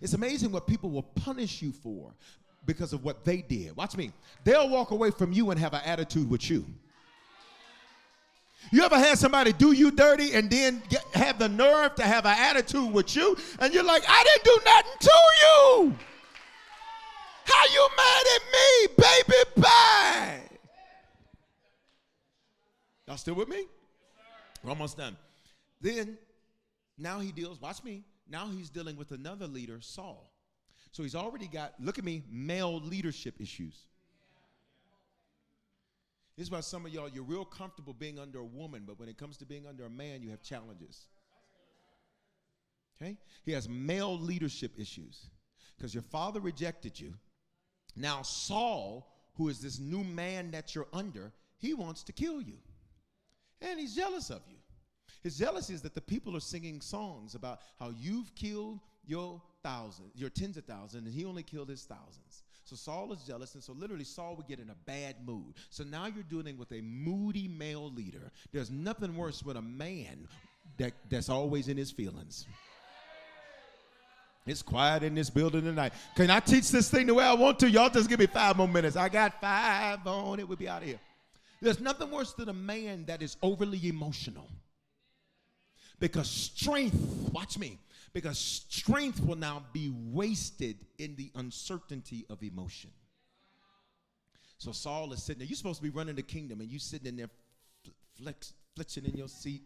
It's amazing what people will punish you for because of what they did. Watch me. They'll walk away from you and have an attitude with you. You ever had somebody do you dirty and then get, have the nerve to have an attitude with you? And you're like, I didn't do nothing to you. How you mad at me, baby? Bye. Y'all still with me? We're almost done. Then, now he deals, watch me, now he's dealing with another leader, Saul. So he's already got, look at me, male leadership issues. This is why some of y'all, you're real comfortable being under a woman, but when it comes to being under a man, you have challenges. Okay? He has male leadership issues because your father rejected you. Now, Saul, who is this new man that you're under, he wants to kill you and he's jealous of you. His jealousy is that the people are singing songs about how you've killed your thousands, your tens of thousands, and he only killed his thousands. So Saul is jealous, and so literally Saul would get in a bad mood. So now you're dealing with a moody male leader. There's nothing worse than a man that, that's always in his feelings. It's quiet in this building tonight. Can I teach this thing the way I want to? Y'all just give me five more minutes. I got five on it. We'll be out of here. There's nothing worse than a man that is overly emotional. Because strength, watch me, because strength will now be wasted in the uncertainty of emotion. So Saul is sitting there. You're supposed to be running the kingdom, and you sitting in there flex, flexing in your seat.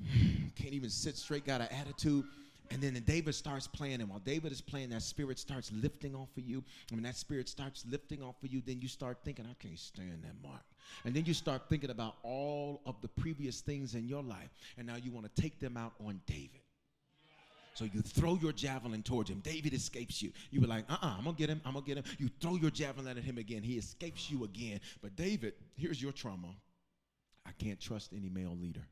(sighs) Can't even sit straight, got an attitude. And then David starts playing, and while David is playing, that spirit starts lifting off of you. And when that spirit starts lifting off of you, then you start thinking, I can't stand that mark. And then you start thinking about all of the previous things in your life, and now you want to take them out on David. So you throw your javelin towards him. David escapes you. You were like, uh uh-uh, uh, i to get him. I'm to get him. You throw your javelin at him again. He escapes you again. But David, here's your trauma I can't trust any male leader.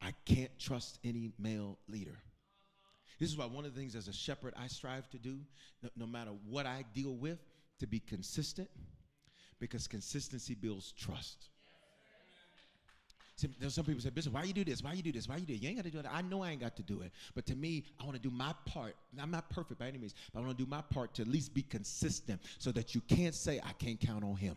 I can't trust any male leader. This is why one of the things as a shepherd I strive to do, no, no matter what I deal with, to be consistent, because consistency builds trust. See, some people say, Bishop, why you do this? Why you do this? Why you do it? You ain't got to do it. I know I ain't got to do it. But to me, I want to do my part. I'm not perfect by any means, but I want to do my part to at least be consistent so that you can't say, I can't count on him.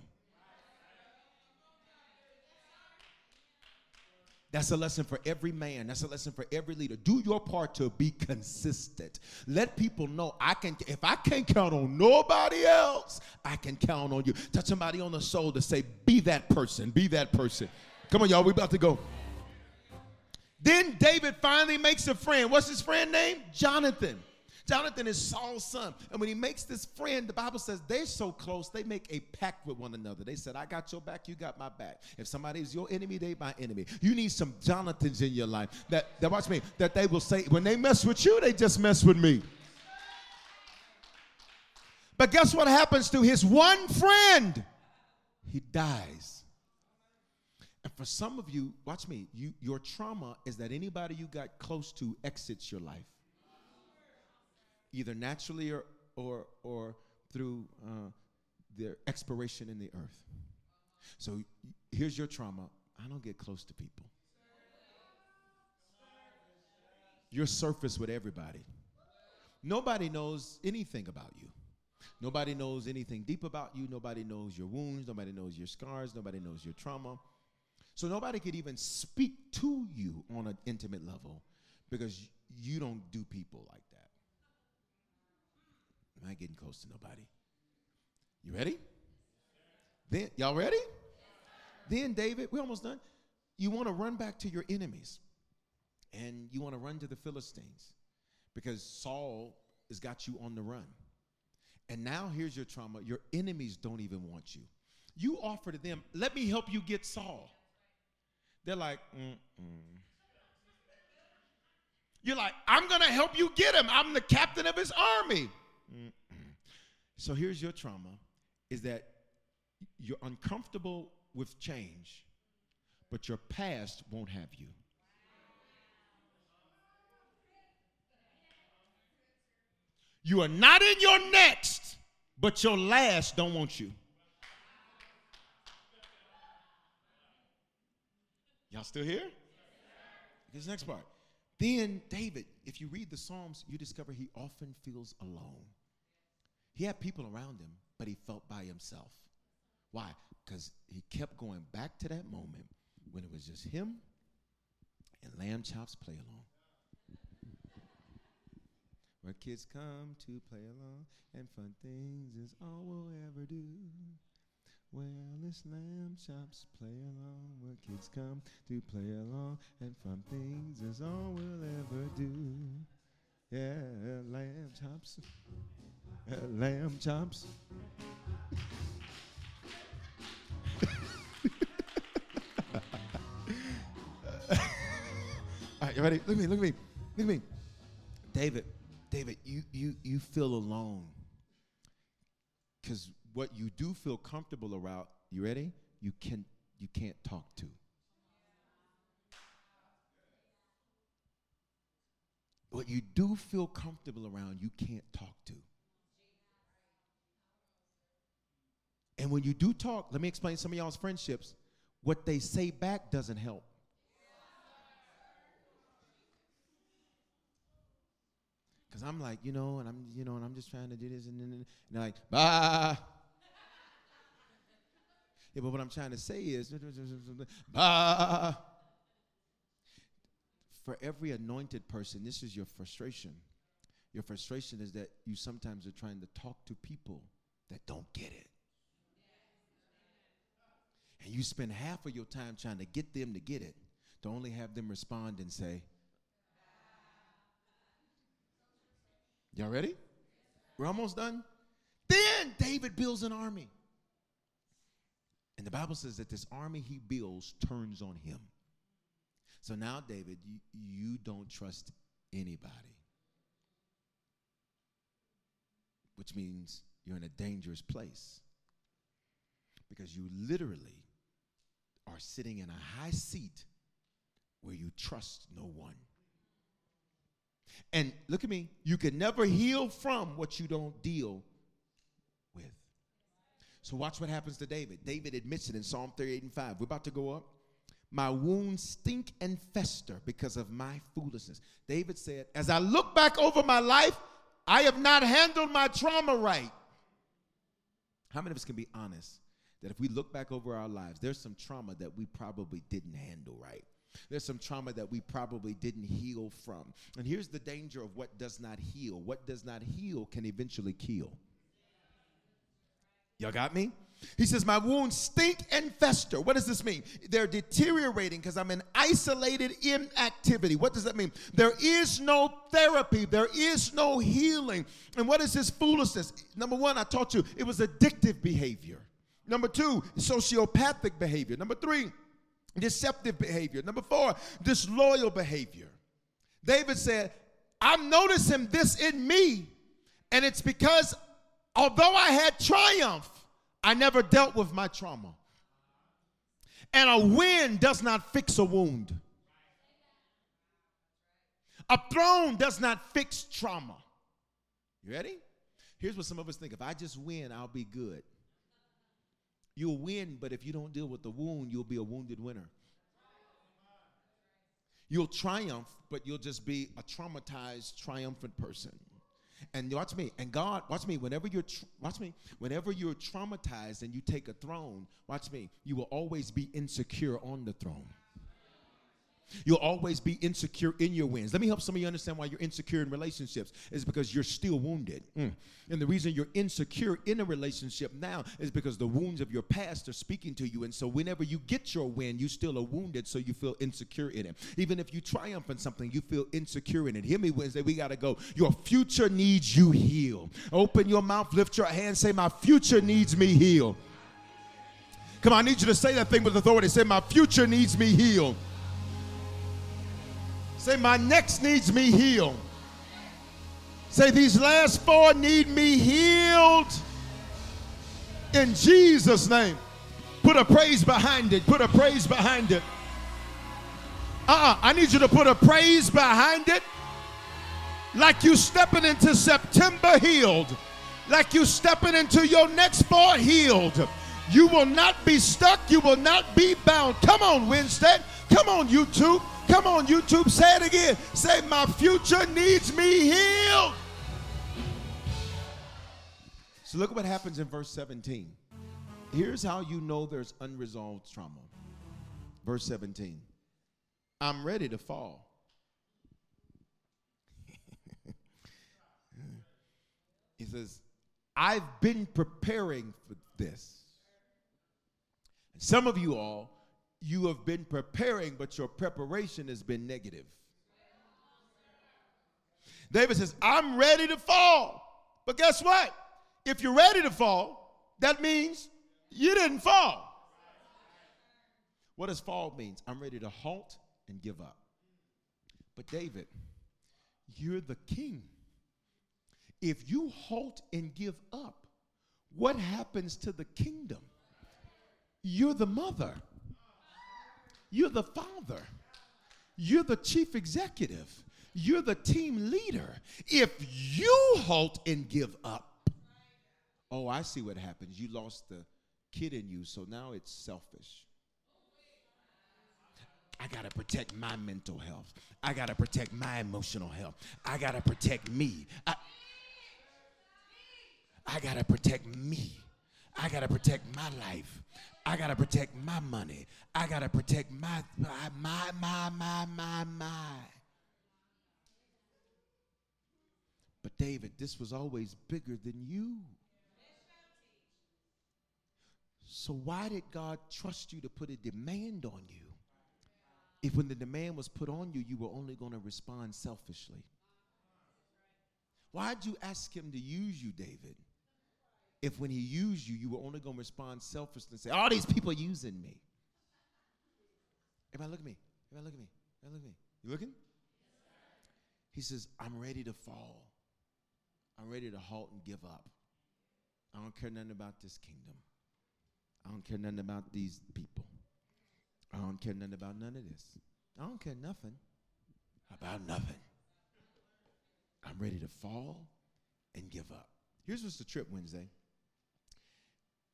That's a lesson for every man. That's a lesson for every leader. Do your part to be consistent. Let people know I can if I can't count on nobody else, I can count on you. Touch somebody on the soul to say, be that person, be that person. Come on, y'all, we about to go. Then David finally makes a friend. What's his friend name? Jonathan. Jonathan is Saul's son. And when he makes this friend, the Bible says they're so close, they make a pact with one another. They said, I got your back, you got my back. If somebody is your enemy, they my enemy. You need some Jonathans in your life that, that watch me, that they will say, when they mess with you, they just mess with me. But guess what happens to his one friend? He dies. And for some of you, watch me, you, your trauma is that anybody you got close to exits your life either naturally or, or, or through uh, their expiration in the earth. So here's your trauma I don't get close to people. You're surface with everybody. Nobody knows anything about you. Nobody knows anything deep about you. Nobody knows your wounds. Nobody knows your scars. Nobody knows your trauma. So nobody could even speak to you on an intimate level because you don't do people like that. Am I getting close to nobody? You ready? Then y'all ready? Then David, we're almost done. You want to run back to your enemies. And you want to run to the Philistines because Saul has got you on the run. And now here's your trauma. Your enemies don't even want you. You offer to them, let me help you get Saul. They're like, Mm-mm. You're like, I'm going to help you get him. I'm the captain of his army. (clears throat) So here's your trauma is that you're uncomfortable with change, but your past won't have you. You are not in your next, but your last don't want you. Y'all still here? This next part. Then David, if you read the Psalms, you discover he often feels alone. He had people around him, but he felt by himself. Why? Because he kept going back to that moment when it was just him and lamb chops play along. Where kids come to play along and fun things is all we'll ever do. Well, it's lamb chops play along where kids come to play along and fun things is all we'll ever do. Yeah, lamb chops. Lamb chops. All right, you ready? Look at me, look at me, look at me. David, David, you you you feel alone. Because what you do feel comfortable around, you ready? You can you can't talk to. What you do feel comfortable around, you can't talk to. And when you do talk, let me explain some of y'all's friendships. What they say back doesn't help. Because I'm like, you know, and I'm, you know, and I'm just trying to do this, and then and they're like, bah. yeah, but what I'm trying to say is, (laughs) bah. For every anointed person, this is your frustration. Your frustration is that you sometimes are trying to talk to people that don't get it and you spend half of your time trying to get them to get it to only have them respond and say, Y'all ready? We're almost done. Then David builds an army. And the Bible says that this army he builds turns on him. So now, David, you, you don't trust anybody, which means you're in a dangerous place because you literally are sitting in a high seat where you trust no one. And look at me, you can never heal from what you don't deal with. So watch what happens to David. David admits it in Psalm 38 and 5. We're about to go up. My wounds stink and fester because of my foolishness. David said, As I look back over my life, I have not handled my trauma right. How many of us can be honest that if we look back over our lives, there's some trauma that we probably didn't handle right? There's some trauma that we probably didn't heal from. And here's the danger of what does not heal what does not heal can eventually kill. Y'all got me? He says, My wounds stink and fester. What does this mean? They're deteriorating because I'm in isolated inactivity. What does that mean? There is no therapy, there is no healing. And what is this foolishness? Number one, I taught you it was addictive behavior. Number two, sociopathic behavior. Number three, deceptive behavior. Number four, disloyal behavior. David said, I'm noticing this in me, and it's because although I had triumph, I never dealt with my trauma. And a win does not fix a wound. A throne does not fix trauma. You ready? Here's what some of us think if I just win, I'll be good. You'll win, but if you don't deal with the wound, you'll be a wounded winner. You'll triumph, but you'll just be a traumatized, triumphant person. And watch me. And God, watch me. Whenever you're, watch me. Whenever you're traumatized and you take a throne, watch me. You will always be insecure on the throne. You'll always be insecure in your wins. Let me help some of you understand why you're insecure in relationships. Is because you're still wounded. Mm. And the reason you're insecure in a relationship now is because the wounds of your past are speaking to you. And so whenever you get your win, you still are wounded, so you feel insecure in it. Even if you triumph in something, you feel insecure in it. Hear me, Wednesday. We got to go. Your future needs you healed. Open your mouth, lift your hand, say, My future needs me healed. Come on, I need you to say that thing with authority. Say, My future needs me healed. Say, my next needs me healed. Say, these last four need me healed in Jesus' name. Put a praise behind it. Put a praise behind it. Uh uh-uh, uh I need you to put a praise behind it. Like you stepping into September healed. Like you stepping into your next four healed. You will not be stuck. You will not be bound. Come on, Wednesday. Come on, YouTube. Come on, YouTube, say it again. Say, My future needs me healed. So look what happens in verse 17. Here's how you know there's unresolved trauma. Verse 17 I'm ready to fall. (laughs) he says, I've been preparing for this. Some of you all you have been preparing, but your preparation has been negative. David says, I'm ready to fall. But guess what? If you're ready to fall, that means you didn't fall. What does fall means? I'm ready to halt and give up. But David, you're the king. If you halt and give up, what happens to the kingdom? You're the mother. You're the father. You're the chief executive. You're the team leader. If you halt and give up, oh, I see what happens. You lost the kid in you, so now it's selfish. I got to protect my mental health. I got to protect my emotional health. I got to protect me. I, I got to protect me. I got to protect my life. I got to protect my money. I got to protect my, my, my, my, my, my, my. But David, this was always bigger than you. So why did God trust you to put a demand on you if when the demand was put on you, you were only going to respond selfishly? Why'd you ask him to use you, David? If when he used you, you were only going to respond selfishly and say, All these people using me. Everybody, look at me. Everybody, look at me. Everybody, look at me. You looking? He says, I'm ready to fall. I'm ready to halt and give up. I don't care nothing about this kingdom. I don't care nothing about these people. I don't care nothing about none of this. I don't care nothing about nothing. I'm ready to fall and give up. Here's what's the trip Wednesday.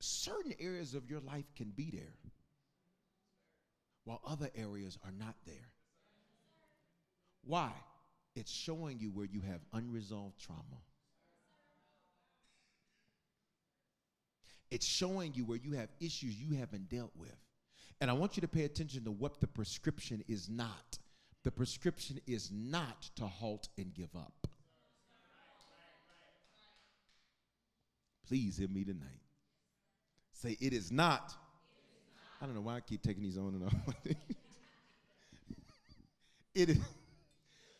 Certain areas of your life can be there, while other areas are not there. Why? It's showing you where you have unresolved trauma. It's showing you where you have issues you haven't dealt with. And I want you to pay attention to what the prescription is not. The prescription is not to halt and give up. Please hear me tonight. Say, it is not. I don't know why I keep taking these on and off. (laughs) it is.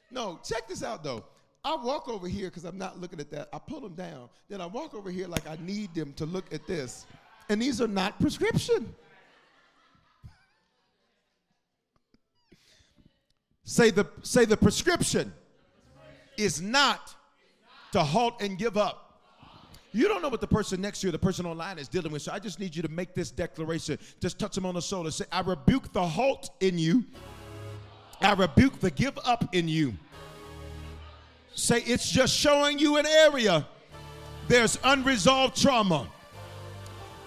No, check this out though. I walk over here because I'm not looking at that. I pull them down. Then I walk over here like I need them to look at this. And these are not prescription. Say the, say the prescription is not to halt and give up. You don't know what the person next to you, the person online is dealing with. So I just need you to make this declaration. Just touch them on the shoulder. Say, I rebuke the halt in you. I rebuke the give up in you. Say, it's just showing you an area there's unresolved trauma.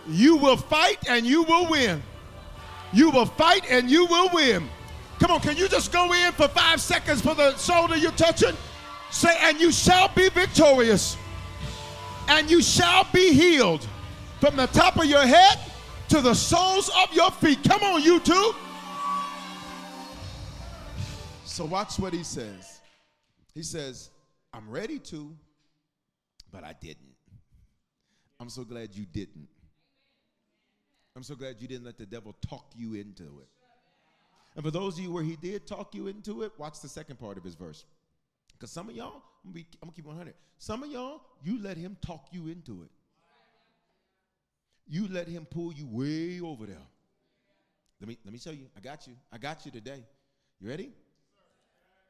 You will fight and you will win. You will fight and you will win. Come on, can you just go in for five seconds for the shoulder you're touching? Say, and you shall be victorious, and you shall be healed from the top of your head to the soles of your feet. Come on, YouTube. So, watch what he says. He says, I'm ready to, but I didn't. I'm so glad you didn't. I'm so glad you didn't let the devil talk you into it. And for those of you where he did talk you into it, watch the second part of his verse. Because some of y'all, I'm gonna, I'm gonna keep 100. Some of y'all, you let him talk you into it. You let him pull you way over there. Let me let me show you. I got you. I got you today. You ready?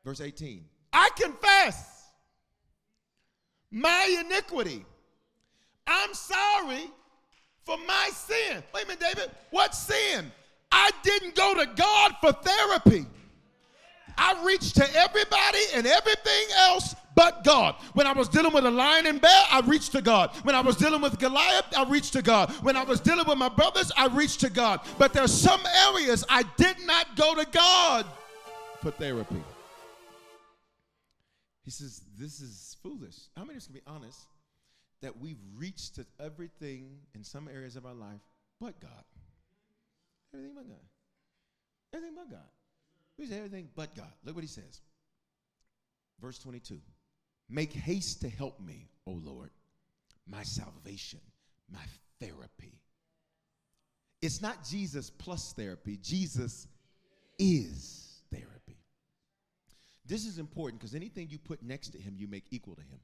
Verse 18. I confess my iniquity. I'm sorry for my sin. Wait a minute, David. What sin? I didn't go to God for therapy. I reached to everybody and everything else but God. When I was dealing with a lion and bear, I reached to God. When I was dealing with Goliath, I reached to God. When I was dealing with my brothers, I reached to God. But there's are some areas I did not go to God for therapy. He says, This is foolish. How many of us can be honest that we've reached to everything in some areas of our life but God? Everything but God. Everything but God. He's everything but God. Look what he says. Verse 22 Make haste to help me, O Lord, my salvation, my therapy. It's not Jesus plus therapy, Jesus is therapy. This is important because anything you put next to him, you make equal to him.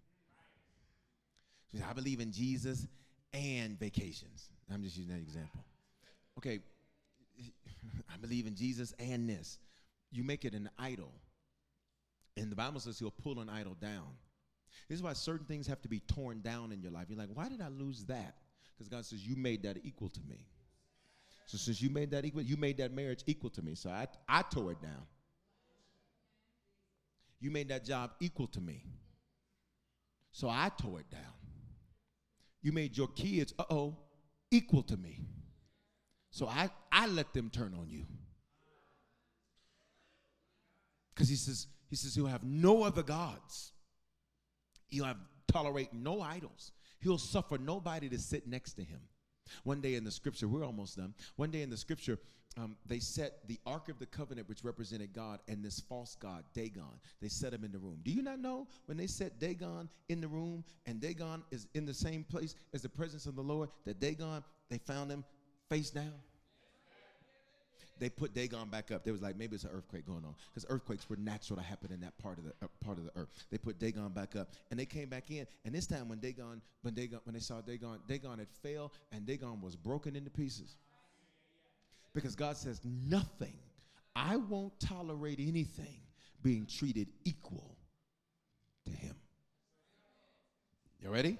So I believe in Jesus and vacations. I'm just using that example. Okay, (laughs) I believe in Jesus and this. You make it an idol. And the Bible says he'll pull an idol down. This is why certain things have to be torn down in your life. You're like, why did I lose that? Because God says, you made that equal to me. So since you made that equal, you made that marriage equal to me. So I, I tore it down. You made that job equal to me. So I tore it down. You made your kids, uh oh, equal to me. So I, I let them turn on you. Because he says, he says he'll have no other gods. He'll have tolerate no idols. He'll suffer nobody to sit next to him. One day in the scripture, we're almost done. One day in the scripture, um, they set the Ark of the Covenant, which represented God, and this false god, Dagon. They set him in the room. Do you not know when they set Dagon in the room and Dagon is in the same place as the presence of the Lord, that Dagon, they found him face down? They put Dagon back up. They was like, maybe it's an earthquake going on because earthquakes were natural to happen in that part of the uh, part of the earth. They put Dagon back up, and they came back in. And this time, when Dagon, when Dagon, when they saw Dagon, Dagon had failed, and Dagon was broken into pieces. Because God says, nothing. I won't tolerate anything being treated equal to Him. You ready?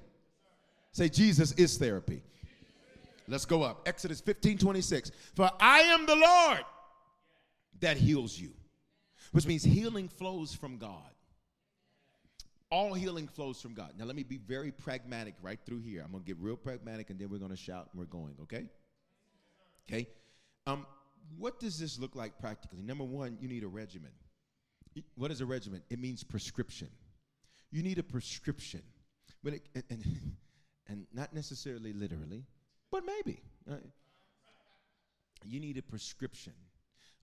Say, Jesus is therapy. Let's go up. Exodus 15 26. For I am the Lord that heals you, which means healing flows from God. All healing flows from God. Now, let me be very pragmatic right through here. I'm going to get real pragmatic and then we're going to shout and we're going, okay? Okay? Um, what does this look like practically? Number one, you need a regimen. What is a regimen? It means prescription. You need a prescription. When it, and, and, (laughs) and not necessarily literally, but maybe. Uh, you need a prescription.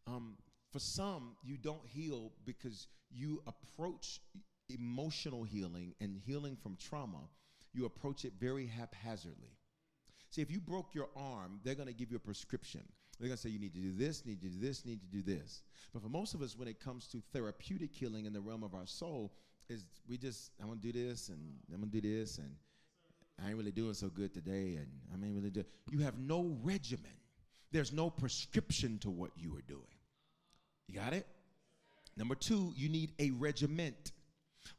Um, for some, you don't heal because you approach emotional healing and healing from trauma, you approach it very haphazardly. See, if you broke your arm, they're going to give you a prescription. They're going to say, you need to do this, need to do this, need to do this. But for most of us, when it comes to therapeutic healing in the realm of our soul, is we just, I'm going to do this, and I'm going to do this, and I ain't really doing so good today, and I ain't really do. You have no regimen. There's no prescription to what you are doing. You got it? Number two, you need a regiment.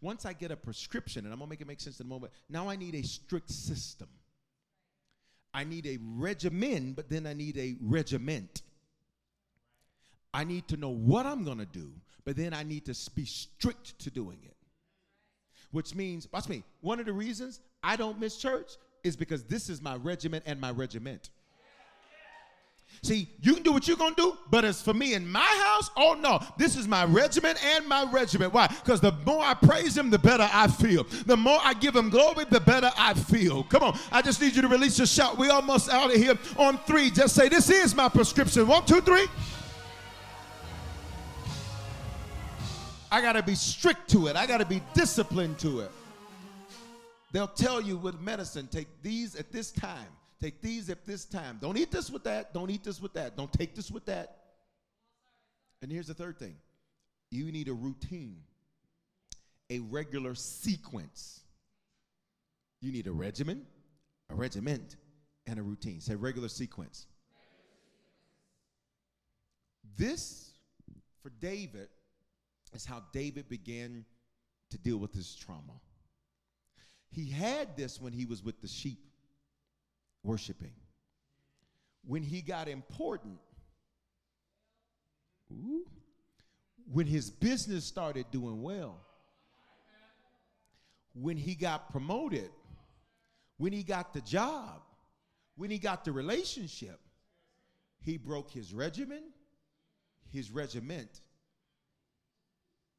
Once I get a prescription, and I'm gonna make it make sense in a moment, now I need a strict system. I need a regimen, but then I need a regiment. I need to know what I'm gonna do, but then I need to be strict to doing it. Which means, watch me, one of the reasons I don't miss church is because this is my regiment and my regiment. See, you can do what you're gonna do, but as for me in my house, oh no, this is my regiment and my regiment. Why? Because the more I praise him, the better I feel. The more I give him glory, the better I feel. Come on, I just need you to release a shout. We almost out of here on three. Just say, This is my prescription. One, two, three. I gotta be strict to it, I gotta be disciplined to it. They'll tell you with medicine, take these at this time. Take these at this time. Don't eat this with that. Don't eat this with that. Don't take this with that. And here's the third thing you need a routine, a regular sequence. You need a regimen, a regiment, and a routine. Say regular sequence. This, for David, is how David began to deal with his trauma. He had this when he was with the sheep worshiping. When he got important, ooh, when his business started doing well, when he got promoted, when he got the job, when he got the relationship, he broke his regimen, his regiment,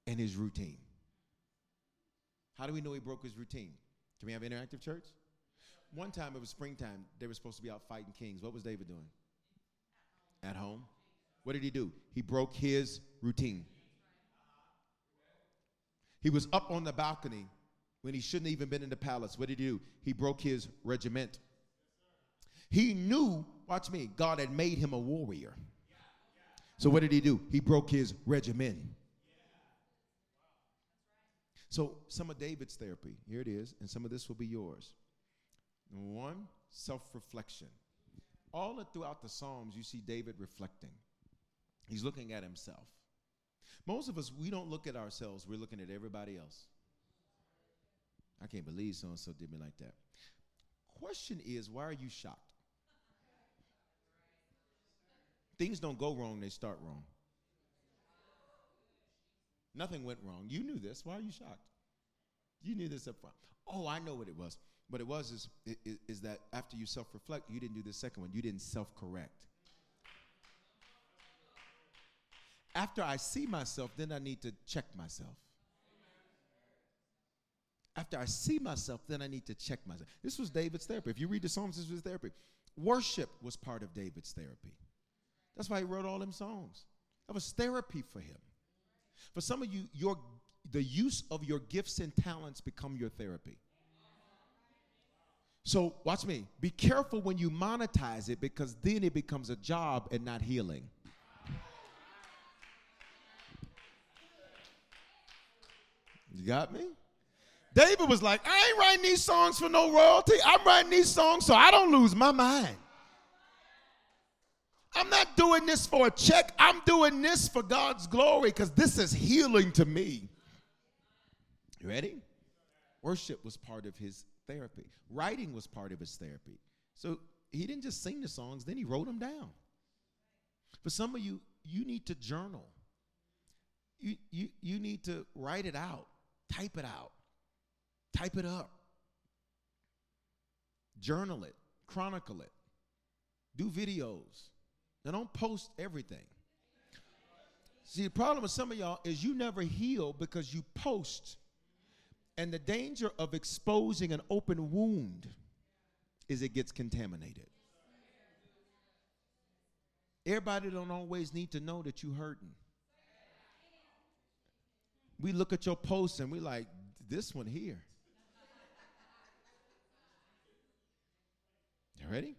and his routine. How do we know he broke his routine? Can we have interactive church? One time it was springtime. They were supposed to be out fighting kings. What was David doing? At home. What did he do? He broke his routine. He was up on the balcony when he shouldn't even been in the palace. What did he do? He broke his regiment. He knew, watch me, God had made him a warrior. So what did he do? He broke his regimen. So some of David's therapy, here it is, and some of this will be yours. Number one, self reflection. All throughout the Psalms, you see David reflecting. He's looking at himself. Most of us, we don't look at ourselves, we're looking at everybody else. I can't believe so and so did me like that. Question is, why are you shocked? Things don't go wrong, they start wrong. Nothing went wrong. You knew this. Why are you shocked? You knew this up front. Oh, I know what it was. What it was is, is, is that after you self reflect, you didn't do the second one, you didn't self correct. After I see myself, then I need to check myself. After I see myself, then I need to check myself. This was David's therapy. If you read the Psalms, this was therapy. Worship was part of David's therapy. That's why he wrote all them songs. That was therapy for him. For some of you, your the use of your gifts and talents become your therapy. So watch me. Be careful when you monetize it because then it becomes a job and not healing. You got me? David was like, I ain't writing these songs for no royalty. I'm writing these songs so I don't lose my mind. I'm not doing this for a check. I'm doing this for God's glory because this is healing to me. You ready? Worship was part of his therapy, writing was part of his therapy. So he didn't just sing the songs, then he wrote them down. For some of you, you need to journal. You, you, you need to write it out, type it out, type it up, journal it, chronicle it, do videos. Now, don't post everything. See, the problem with some of y'all is you never heal because you post. And the danger of exposing an open wound is it gets contaminated. Everybody don't always need to know that you're hurting. We look at your posts and we like, this one here. You ready?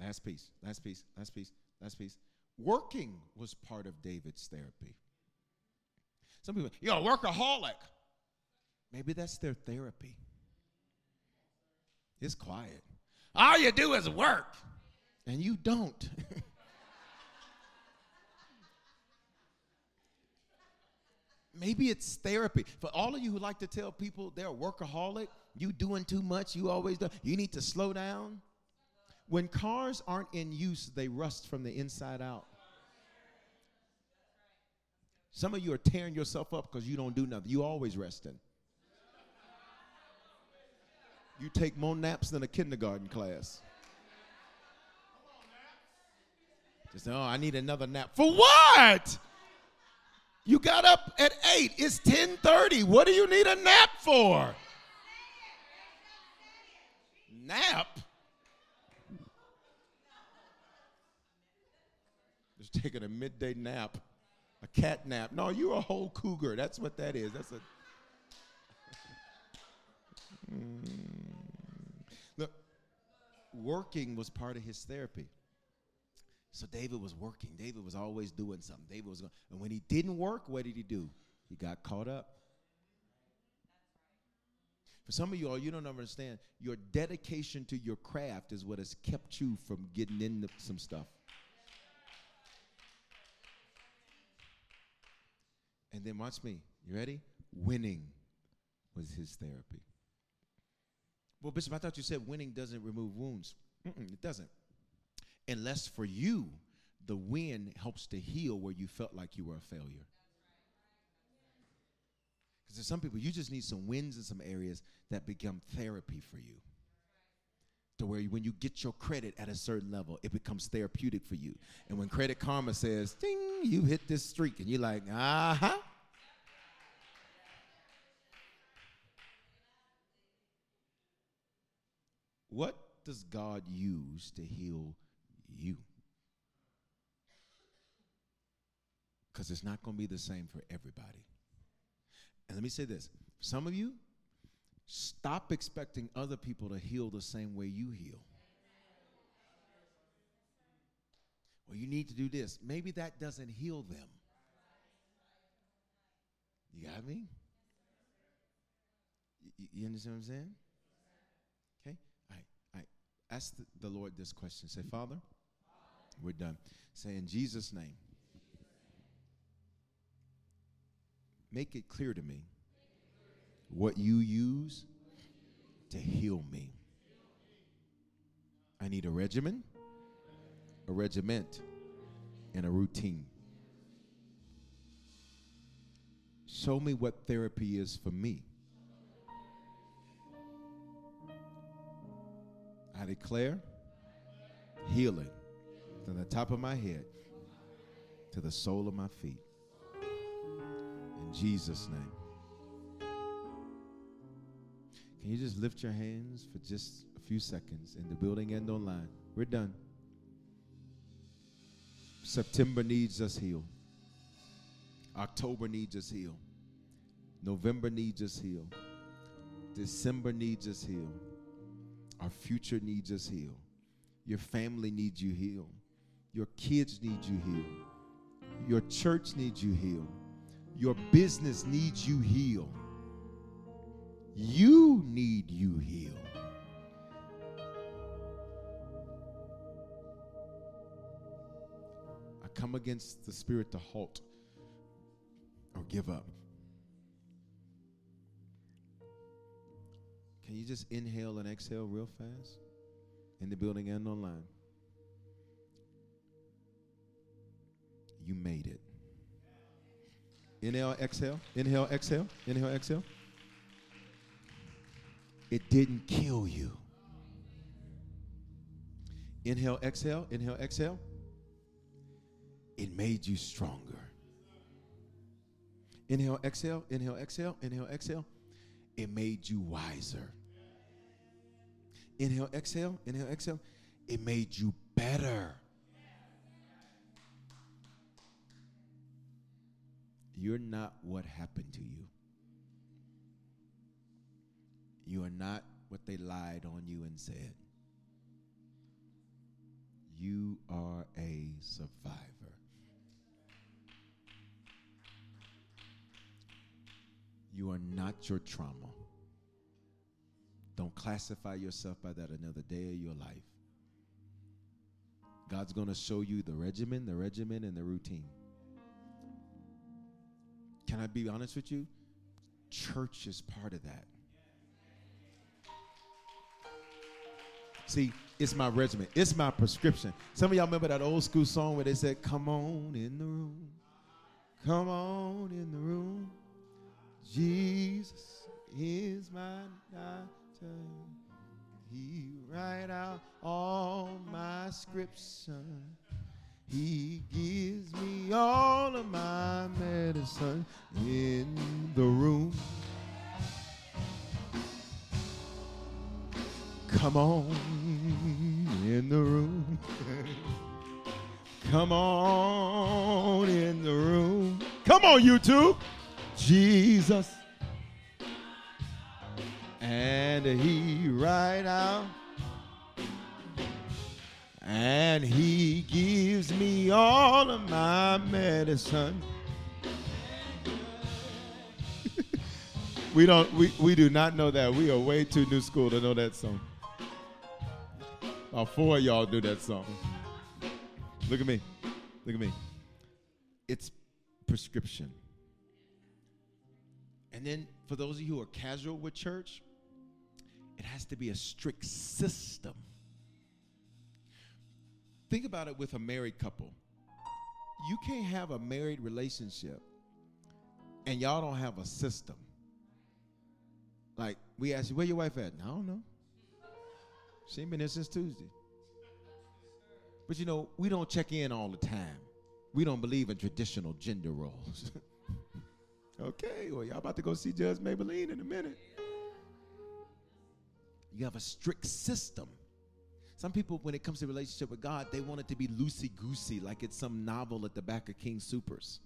Last piece, last piece, last piece, last piece. Working was part of David's therapy. Some people, you're a workaholic. Maybe that's their therapy. It's quiet. All you do is work, and you don't. (laughs) Maybe it's therapy. For all of you who like to tell people they're a workaholic, you doing too much, you always do, you need to slow down. When cars aren't in use, they rust from the inside out. Some of you are tearing yourself up because you don't do nothing. You always resting. You take more naps than a kindergarten class. Just oh, I need another nap. For what? You got up at 8. It's 10:30. What do you need a nap for? Nap? Taking a midday nap. A cat nap. No, you're a whole cougar. That's what that is. That's a mm. Look, working was part of his therapy. So David was working. David was always doing something. David was going, and when he didn't work, what did he do? He got caught up. For some of you all, you don't understand. Your dedication to your craft is what has kept you from getting into some stuff. And then watch me. You ready? Winning was his therapy. Well, Bishop, I thought you said winning doesn't remove wounds. Mm-mm, it doesn't unless for you, the win helps to heal where you felt like you were a failure. Because there's some people, you just need some wins in some areas that become therapy for you. To where when you get your credit at a certain level, it becomes therapeutic for you. And when Credit Karma says, ding, you hit this streak, and you're like, uh huh. What does God use to heal you. Because it's not going to be the same for everybody. And let me say this some of you, stop expecting other people to heal the same way you heal. Well, you need to do this. Maybe that doesn't heal them. You got me? You, you understand what I'm saying? Okay? I, I ask the, the Lord this question. Say, Father, we're done. Say in Jesus' name, make it clear to me what you use to heal me. I need a regimen, a regiment, and a routine. Show me what therapy is for me. I declare healing from the top of my head to the sole of my feet. In Jesus' name. Can you just lift your hands for just a few seconds in the building and online? We're done. September needs us healed. October needs us healed. November needs us healed. December needs us healed. Our future needs us healed. Your family needs you healed. Your kids need you healed. Your church needs you healed. Your business needs you healed. You need you healed. I come against the spirit to halt or give up. Can you just inhale and exhale real fast in the building and online? You made it. Inhale, exhale, inhale, exhale, inhale, exhale. It didn't kill you. Inhale, exhale, inhale, exhale. It made you stronger. Inhale, exhale, inhale, exhale, inhale, exhale. It made you wiser. Inhale, exhale, inhale, exhale. It made you better. You're not what happened to you. You are not what they lied on you and said. You are a survivor. You are not your trauma. Don't classify yourself by that another day of your life. God's going to show you the regimen, the regimen, and the routine. Can I be honest with you? Church is part of that. See, it's my regimen. It's my prescription. Some of y'all remember that old school song where they said, Come on in the room. Come on in the room. Jesus is my doctor. He write out all my scripts. He gives me all of my medicine in the room. Come on in the room. Come on in the room. Come on, YouTube. Jesus. And he right out. And he gives me all of my medicine. (laughs) we don't we, we do not know that. We are way too new school to know that song. About four of y'all do that song. Look at me. Look at me. It's prescription. And then for those of you who are casual with church, it has to be a strict system. Think about it with a married couple. You can't have a married relationship and y'all don't have a system. Like we ask you, where your wife at? I don't know. She ain't been here since Tuesday. But you know, we don't check in all the time. We don't believe in traditional gender roles. (laughs) okay, well, y'all about to go see Judge Mablean in a minute. You have a strict system. Some people, when it comes to relationship with God, they want it to be loosey goosey, like it's some novel at the back of King Soopers.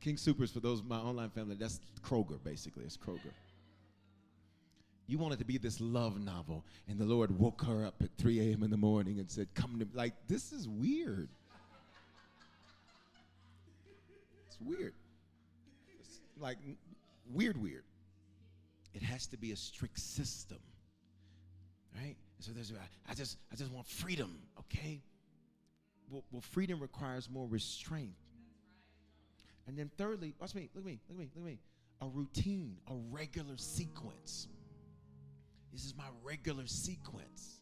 King Soopers, for those my online family, that's Kroger, basically. It's Kroger. You want it to be this love novel, and the Lord woke her up at 3 a.m. in the morning and said, Come to me. Like, this is weird. It's weird. It's like weird, weird. It has to be a strict system. Right? So there's I just I just want freedom, okay? Well, well freedom requires more restraint. And then thirdly, watch me, look at me, look at me, look at me. A routine, a regular sequence. This is my regular sequence.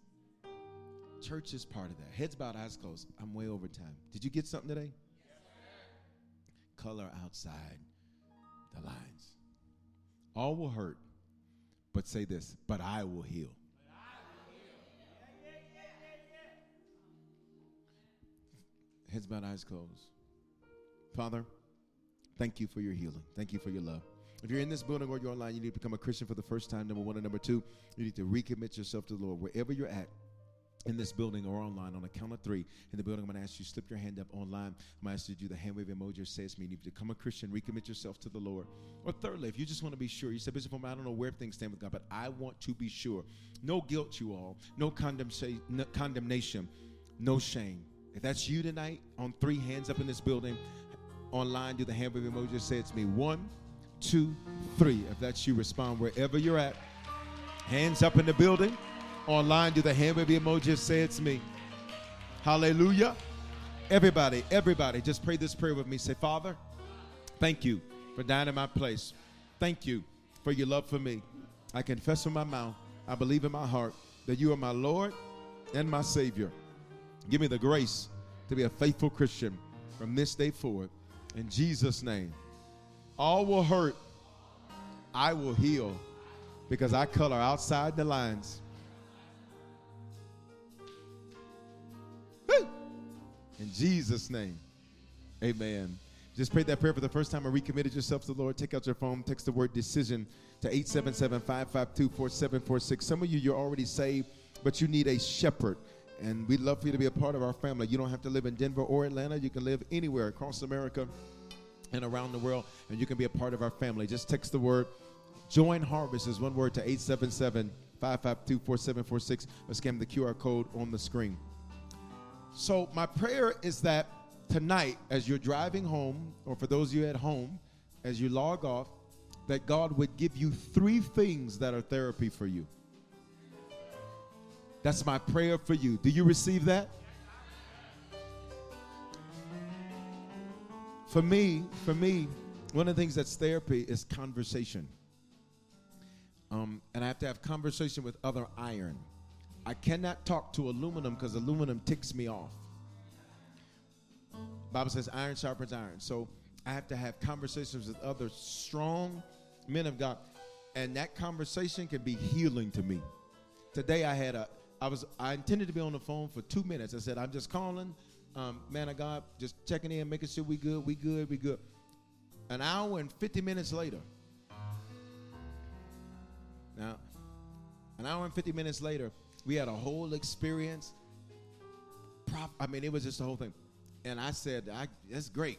Church is part of that. Heads bowed, eyes closed. I'm way over time. Did you get something today? Color outside the lines. All will hurt, but say this, but I will heal. Heads bowed, eyes closed. Father, thank you for your healing. Thank you for your love. If you're in this building or you're online, you need to become a Christian for the first time. Number one and number two, you need to recommit yourself to the Lord. Wherever you're at, in this building or online on a count of three in the building i'm going to ask you to slip your hand up online i'm going to ask you to do the hand wave emoji or say it's me you need to become a christian recommit yourself to the lord or thirdly if you just want to be sure you said bishop i don't know where things stand with god but i want to be sure no guilt you all no condemnation no shame if that's you tonight on three hands up in this building Online, do the hand wave emoji. Say it's me. One, two, three. If that's you, respond wherever you're at. Hands up in the building. Online, do the hand wave emoji. Say it's me. Hallelujah. Everybody, everybody, just pray this prayer with me. Say, Father, thank you for dying in my place. Thank you for your love for me. I confess with my mouth, I believe in my heart that you are my Lord and my Savior. Give me the grace to be a faithful Christian from this day forward. In Jesus' name. All will hurt, I will heal because I color outside the lines. In Jesus' name. Amen. Just prayed that prayer for the first time and recommitted yourself to the Lord. Take out your phone, text the word decision to 877 552 4746. Some of you, you're already saved, but you need a shepherd. And we'd love for you to be a part of our family. You don't have to live in Denver or Atlanta. You can live anywhere across America and around the world, and you can be a part of our family. Just text the word join harvest is one word to 877 552 4746 or scan the QR code on the screen. So, my prayer is that tonight, as you're driving home, or for those of you at home, as you log off, that God would give you three things that are therapy for you. That's my prayer for you. Do you receive that? For me, for me, one of the things that's therapy is conversation. Um, and I have to have conversation with other iron. I cannot talk to aluminum because aluminum ticks me off. Bible says iron sharpens iron. So I have to have conversations with other strong men of God. And that conversation can be healing to me. Today I had a I was I intended to be on the phone for two minutes. I said, I'm just calling, um, man of God, just checking in, making sure we good, we good, we good. An hour and 50 minutes later. Now, an hour and 50 minutes later, we had a whole experience. I mean, it was just the whole thing. And I said, I, that's great.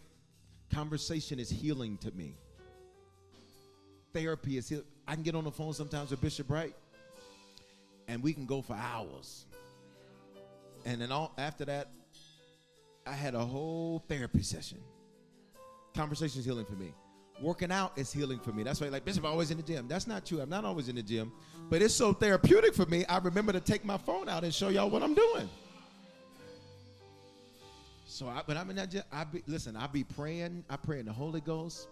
Conversation is healing to me. Therapy is healing. I can get on the phone sometimes with Bishop Wright, and we can go for hours. And then all, after that, I had a whole therapy session. Conversation is healing for me. Working out is healing for me. That's why, like Bishop, I'm always in the gym. That's not true. I'm not always in the gym, but it's so therapeutic for me. I remember to take my phone out and show y'all what I'm doing. So I, when I'm in that gym, I be listen. I be praying. I pray in the Holy Ghost.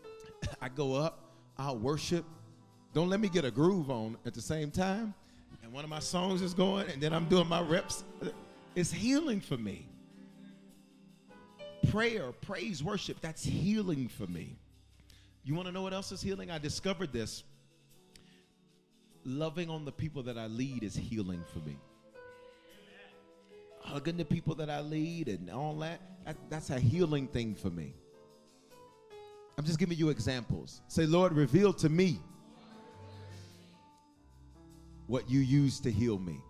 (laughs) I go up. I'll worship. Don't let me get a groove on at the same time. And one of my songs is going, and then I'm doing my reps. It's healing for me. Prayer, praise, worship, that's healing for me. You want to know what else is healing? I discovered this. Loving on the people that I lead is healing for me. Hugging the people that I lead and all that, that that's a healing thing for me. I'm just giving you examples. Say, Lord, reveal to me what you use to heal me.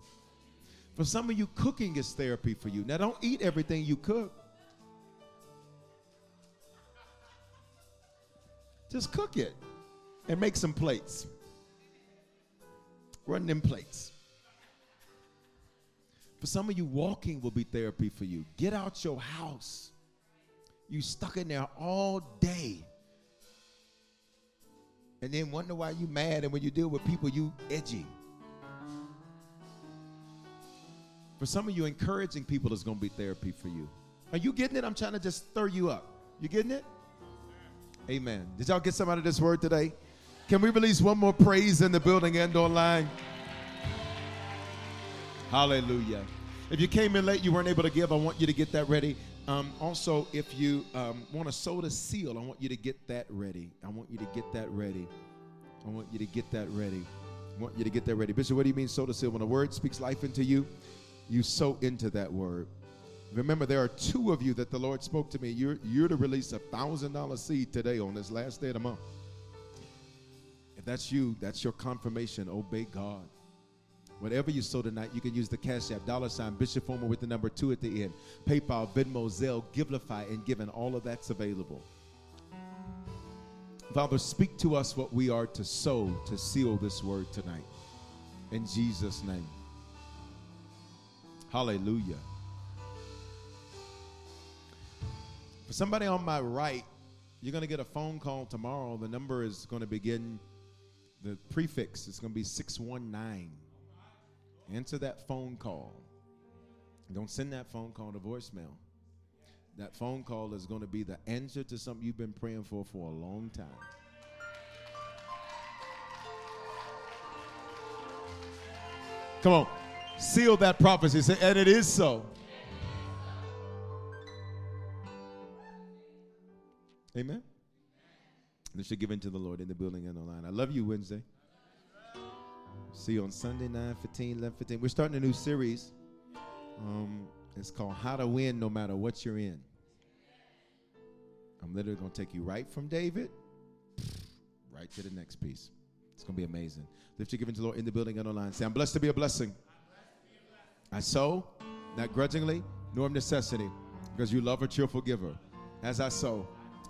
For some of you, cooking is therapy for you. Now, don't eat everything you cook. Just cook it and make some plates. Run them plates. For some of you, walking will be therapy for you. Get out your house. You stuck in there all day. And then wonder why you mad and when you deal with people, you edgy. For some of you, encouraging people is going to be therapy for you. Are you getting it? I'm trying to just stir you up. You getting it? Amen. Did y'all get some out of this word today? Can we release one more praise in the building and online? Hallelujah. If you came in late, you weren't able to give, I want you to get that ready. Um, also, if you um, want to sow the seal, I want you to get that ready. I want you to get that ready. I want you to get that ready. I want you to get that ready. Bishop, what do you mean sow the seal? When a word speaks life into you, you sow into that word. Remember, there are two of you that the Lord spoke to me. You're, you're to release a thousand dollar seed today on this last day of the month. If that's you, that's your confirmation. Obey God. Whatever you sow tonight, you can use the cash app, dollar sign, Bishop Foreman with the number two at the end. PayPal, Venmo, Zelle, Givelify, and Given. All of that's available. Father, speak to us what we are to sow to seal this word tonight. In Jesus' name. Hallelujah. For somebody on my right, you're going to get a phone call tomorrow. The number is going to begin, the prefix is going to be 619. Answer that phone call. Don't send that phone call to voicemail. That phone call is going to be the answer to something you've been praying for for a long time. Come on, seal that prophecy. And it is so. Amen. They should give into the Lord in the building and online. I love you Wednesday. See you on Sunday, 9 15, 11 15. We're starting a new series. Um, it's called How to Win No Matter What You're In. I'm literally going to take you right from David (sniffs) right to the next piece. It's going to be amazing. Lift your giving to the Lord in the building and online. Say, I'm blessed to be a blessing. I sow, not grudgingly, nor of necessity, because you love a cheerful giver. As I sow,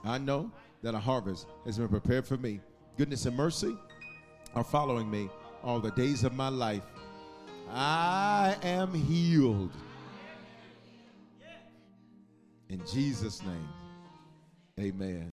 I know that a harvest has been prepared for me. Goodness and mercy are following me all the days of my life. I am healed. In Jesus' name. Amen.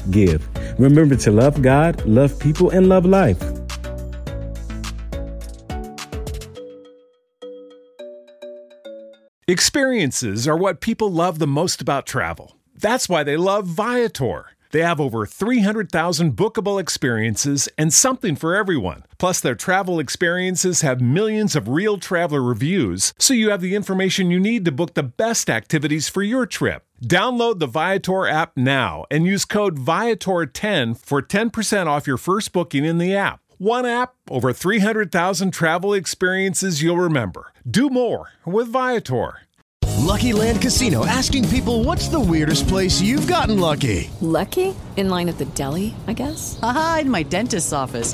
give. Remember to love God, love people, and love life. Experiences are what people love the most about travel. That's why they love Viator. They have over 300,000 bookable experiences and something for everyone. Plus, their travel experiences have millions of real traveler reviews, so you have the information you need to book the best activities for your trip. Download the Viator app now and use code Viator10 for 10% off your first booking in the app. One app, over 300,000 travel experiences you'll remember. Do more with Viator. Lucky Land Casino asking people what's the weirdest place you've gotten lucky? Lucky? In line at the deli, I guess? Aha, in my dentist's office.